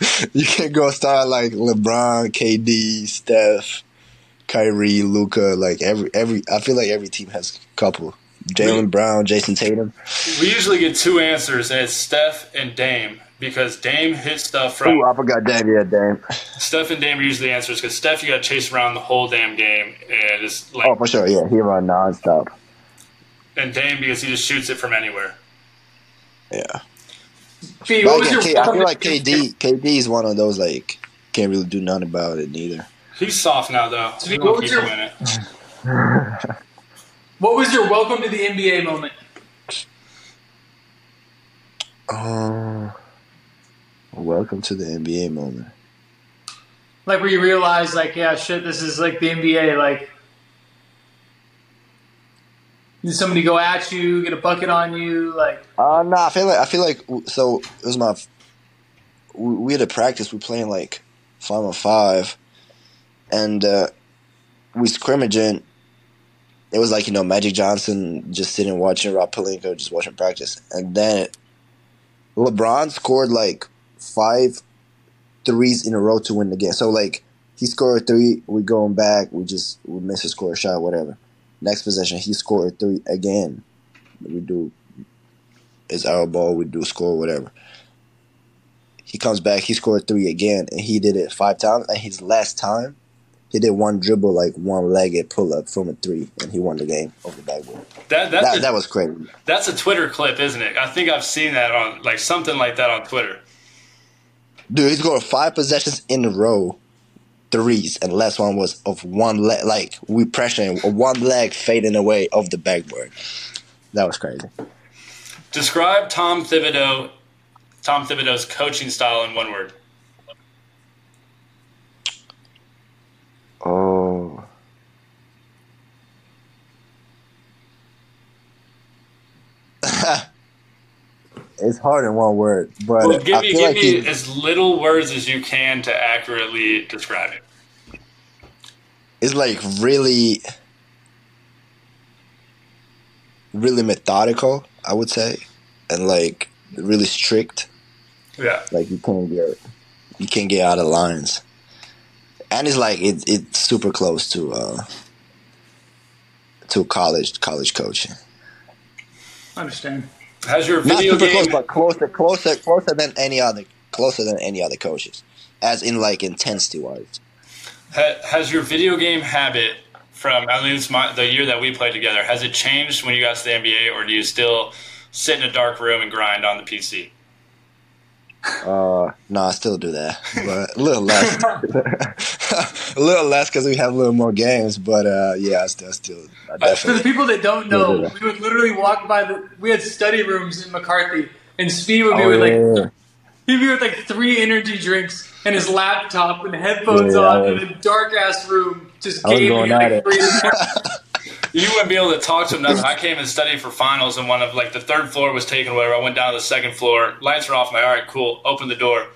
you can't go start like LeBron, KD, Steph, Kyrie, Luka. Like every every, I feel like every team has a couple. Jaylen Brown, Jayson Tatum. We usually get two answers, and it's Steph and Dame because Dame hits stuff from Ooh, I forgot that. Yeah, damn. Steph and Dame are usually the answers because Steph you got to chase around the whole damn game, and it's like Oh, for sure. Yeah, he run nonstop. and Dame because he just shoots it from anywhere. Yeah. Fee, But what was your K- I feel like KD KD is one of those like can't really do nothing about it neither. He's soft now though. So We what was your- him. What was your welcome to the NBA moment? Oh, welcome to the NBA moment. Like where you realize, like, yeah, shit, this is like the NBA. Like, did somebody go at you, get a bucket on you? Like, Uh no, I feel like I feel like so it was my we had a practice. We playing like five on five, and uh, we scrimmaging. It was like you know Magic Johnson just sitting watching Rob Pelinka just watching practice, and then LeBron scored like five threes in a row to win the game. So like he scored three, we going back, we just we miss a score shot, whatever. Next possession, he scored three again. We do it's our ball, we do score, whatever. He comes back, he scored three again, and he did it five times. And his last time, he did one dribble, like one legged pull up from a three, and he won the game over the backboard. That that's That, a, that was crazy. that's a Twitter clip, isn't it? I think I've seen that on like something like that on Twitter. Dude, he scored five possessions in a row, threes, and the last one was of one leg, like we pressuring one leg fading away of the backboard. That was crazy. Describe Tom Thibodeau, Tom Thibodeau's coaching style in one word. Oh. It's hard in one word, but Well, give I me feel give like me he, as little words as you can to accurately describe it. it's like really, really methodical. I would say, and like really strict. Yeah. Like you can't get you can't get out of lines. And it's like it, it's super close to uh to college college coaching. I understand. Has your Not video super game close, but closer closer closer than any other closer than any other coaches. As in like intensity wise. has your video game habit from at least my, the year that we played together has it changed when you got to the NBA, or do you still sit in a dark room and grind on the PC? Uh no, I still do that. But a little less. a little less because we have a little more games, but uh yeah, I still I still I For the people that don't know, Yeah. we would literally walk by the. We had study rooms in McCarthy, and Speed would be Oh, with, like he'd be with like three energy drinks and his laptop and headphones Yeah, on was- in a dark ass room, just gaming going at at like it. three in the morning. You wouldn't be able to talk to him. Nothing. I came and studied for finals, and one of like the third floor was taken. Whatever. I went down to the second floor. Lights are off. I'm like, all right, cool. Open the door.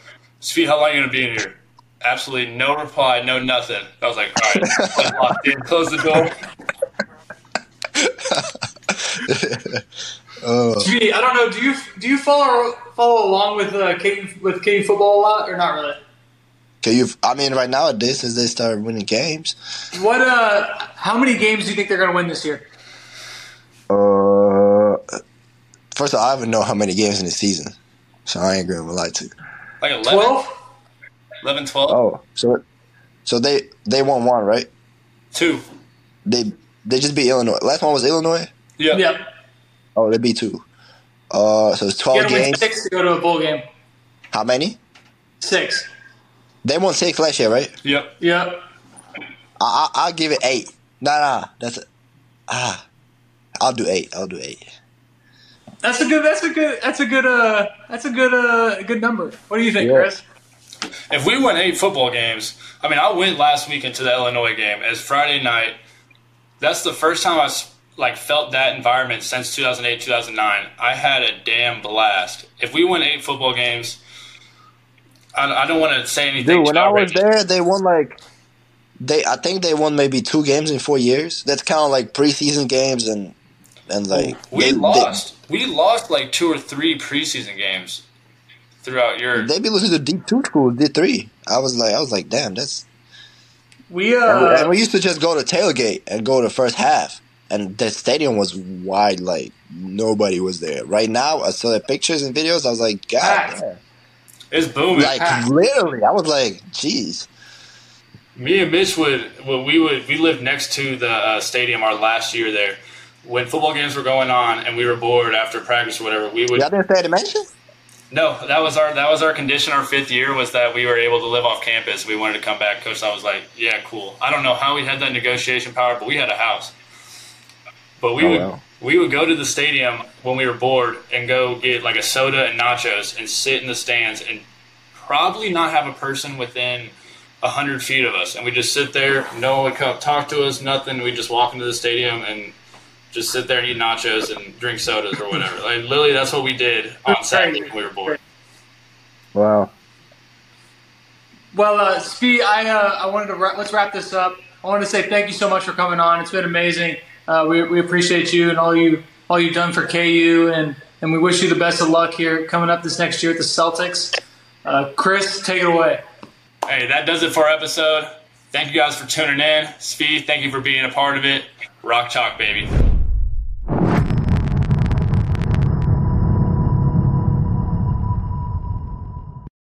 Speed, how long are you gonna be in here? Absolutely no reply, no nothing. I was like, all right, I'm locked in. Close the door. Gee, I don't know. Do you do you follow follow along with uh, Katie with Katie football a lot or not really? Can you? I mean, right now, nowadays, since they started winning games, What uh? How many games do you think they're going to win this year? uh, first of all, I don't even know how many games in the season, so I ain't gonna lie to you. Like 11, Twelve. 11 12? Oh, so so they they won one, right? Two. They they just beat Illinois. Last one was Illinois. Yeah. Yep. Oh, they beat two. Uh, so it's You twelve got to win games. six to go to a bowl game. How many? Six. They won six last year, right? Yep. Yep. I, I I'll give it eight. Nah, nah, that's it. Ah, I'll do eight. I'll do eight. That's a good. That's a good. That's a good. Uh. That's a good. Uh. Good number. What do you think, Yeah. Chris? If we win eight football games, I mean, I went last week into the Illinois game as Friday night. That's the first time I s- like felt that environment since 2008, 2009. I had a damn blast. If we win eight football games, I, I don't want to say anything. Dude, when too I was there, they won like they. I think they won maybe two games in four years. That's kind of like preseason games and and like we they, lost. we lost like two or three preseason games throughout your. They, they be losing to D two schools, D three. I was like, I was like, damn, that's. We and, uh. and we used to just go to tailgate and go to first half, and the stadium was wide, like nobody was there. Right now, I saw the pictures and videos. I was like, God, Packed. damn. It's booming. like literally, I was like, jeez. Me and Mitch would, well, we would, we lived next to the uh, stadium our last year there. When football games were going on and we were bored after practice or whatever, we would. Y'all didn't stay at the mansion? No, that was our that was our condition. Our fifth year was that we were able to live off campus. We wanted to come back. Coach, I was like, yeah, cool. I don't know how we had that negotiation power, but we had a house. But we Oh, would wow. We would go to the stadium when we were bored and go get like a soda and nachos and sit in the stands and probably not have a person within a hundred feet of us. And we just sit there. No one would come talk to us. Nothing. We just walk into the stadium and just sit there and eat nachos and drink sodas or whatever. Like literally, that's what we did on Saturday when we were bored. Wow. Well, uh, Svi, I uh, I wanted to wrap, let's wrap this up. I wanted to say thank you so much for coming on. It's been amazing. Uh, we, we appreciate you and all you all you've done for KU, and and we wish you the best of luck here coming up this next year at the Celtics. Uh, Chris, take it away. Hey, that does it for our episode. Thank you guys for tuning in. Svi, thank you for being a part of it. Rock chalk, baby.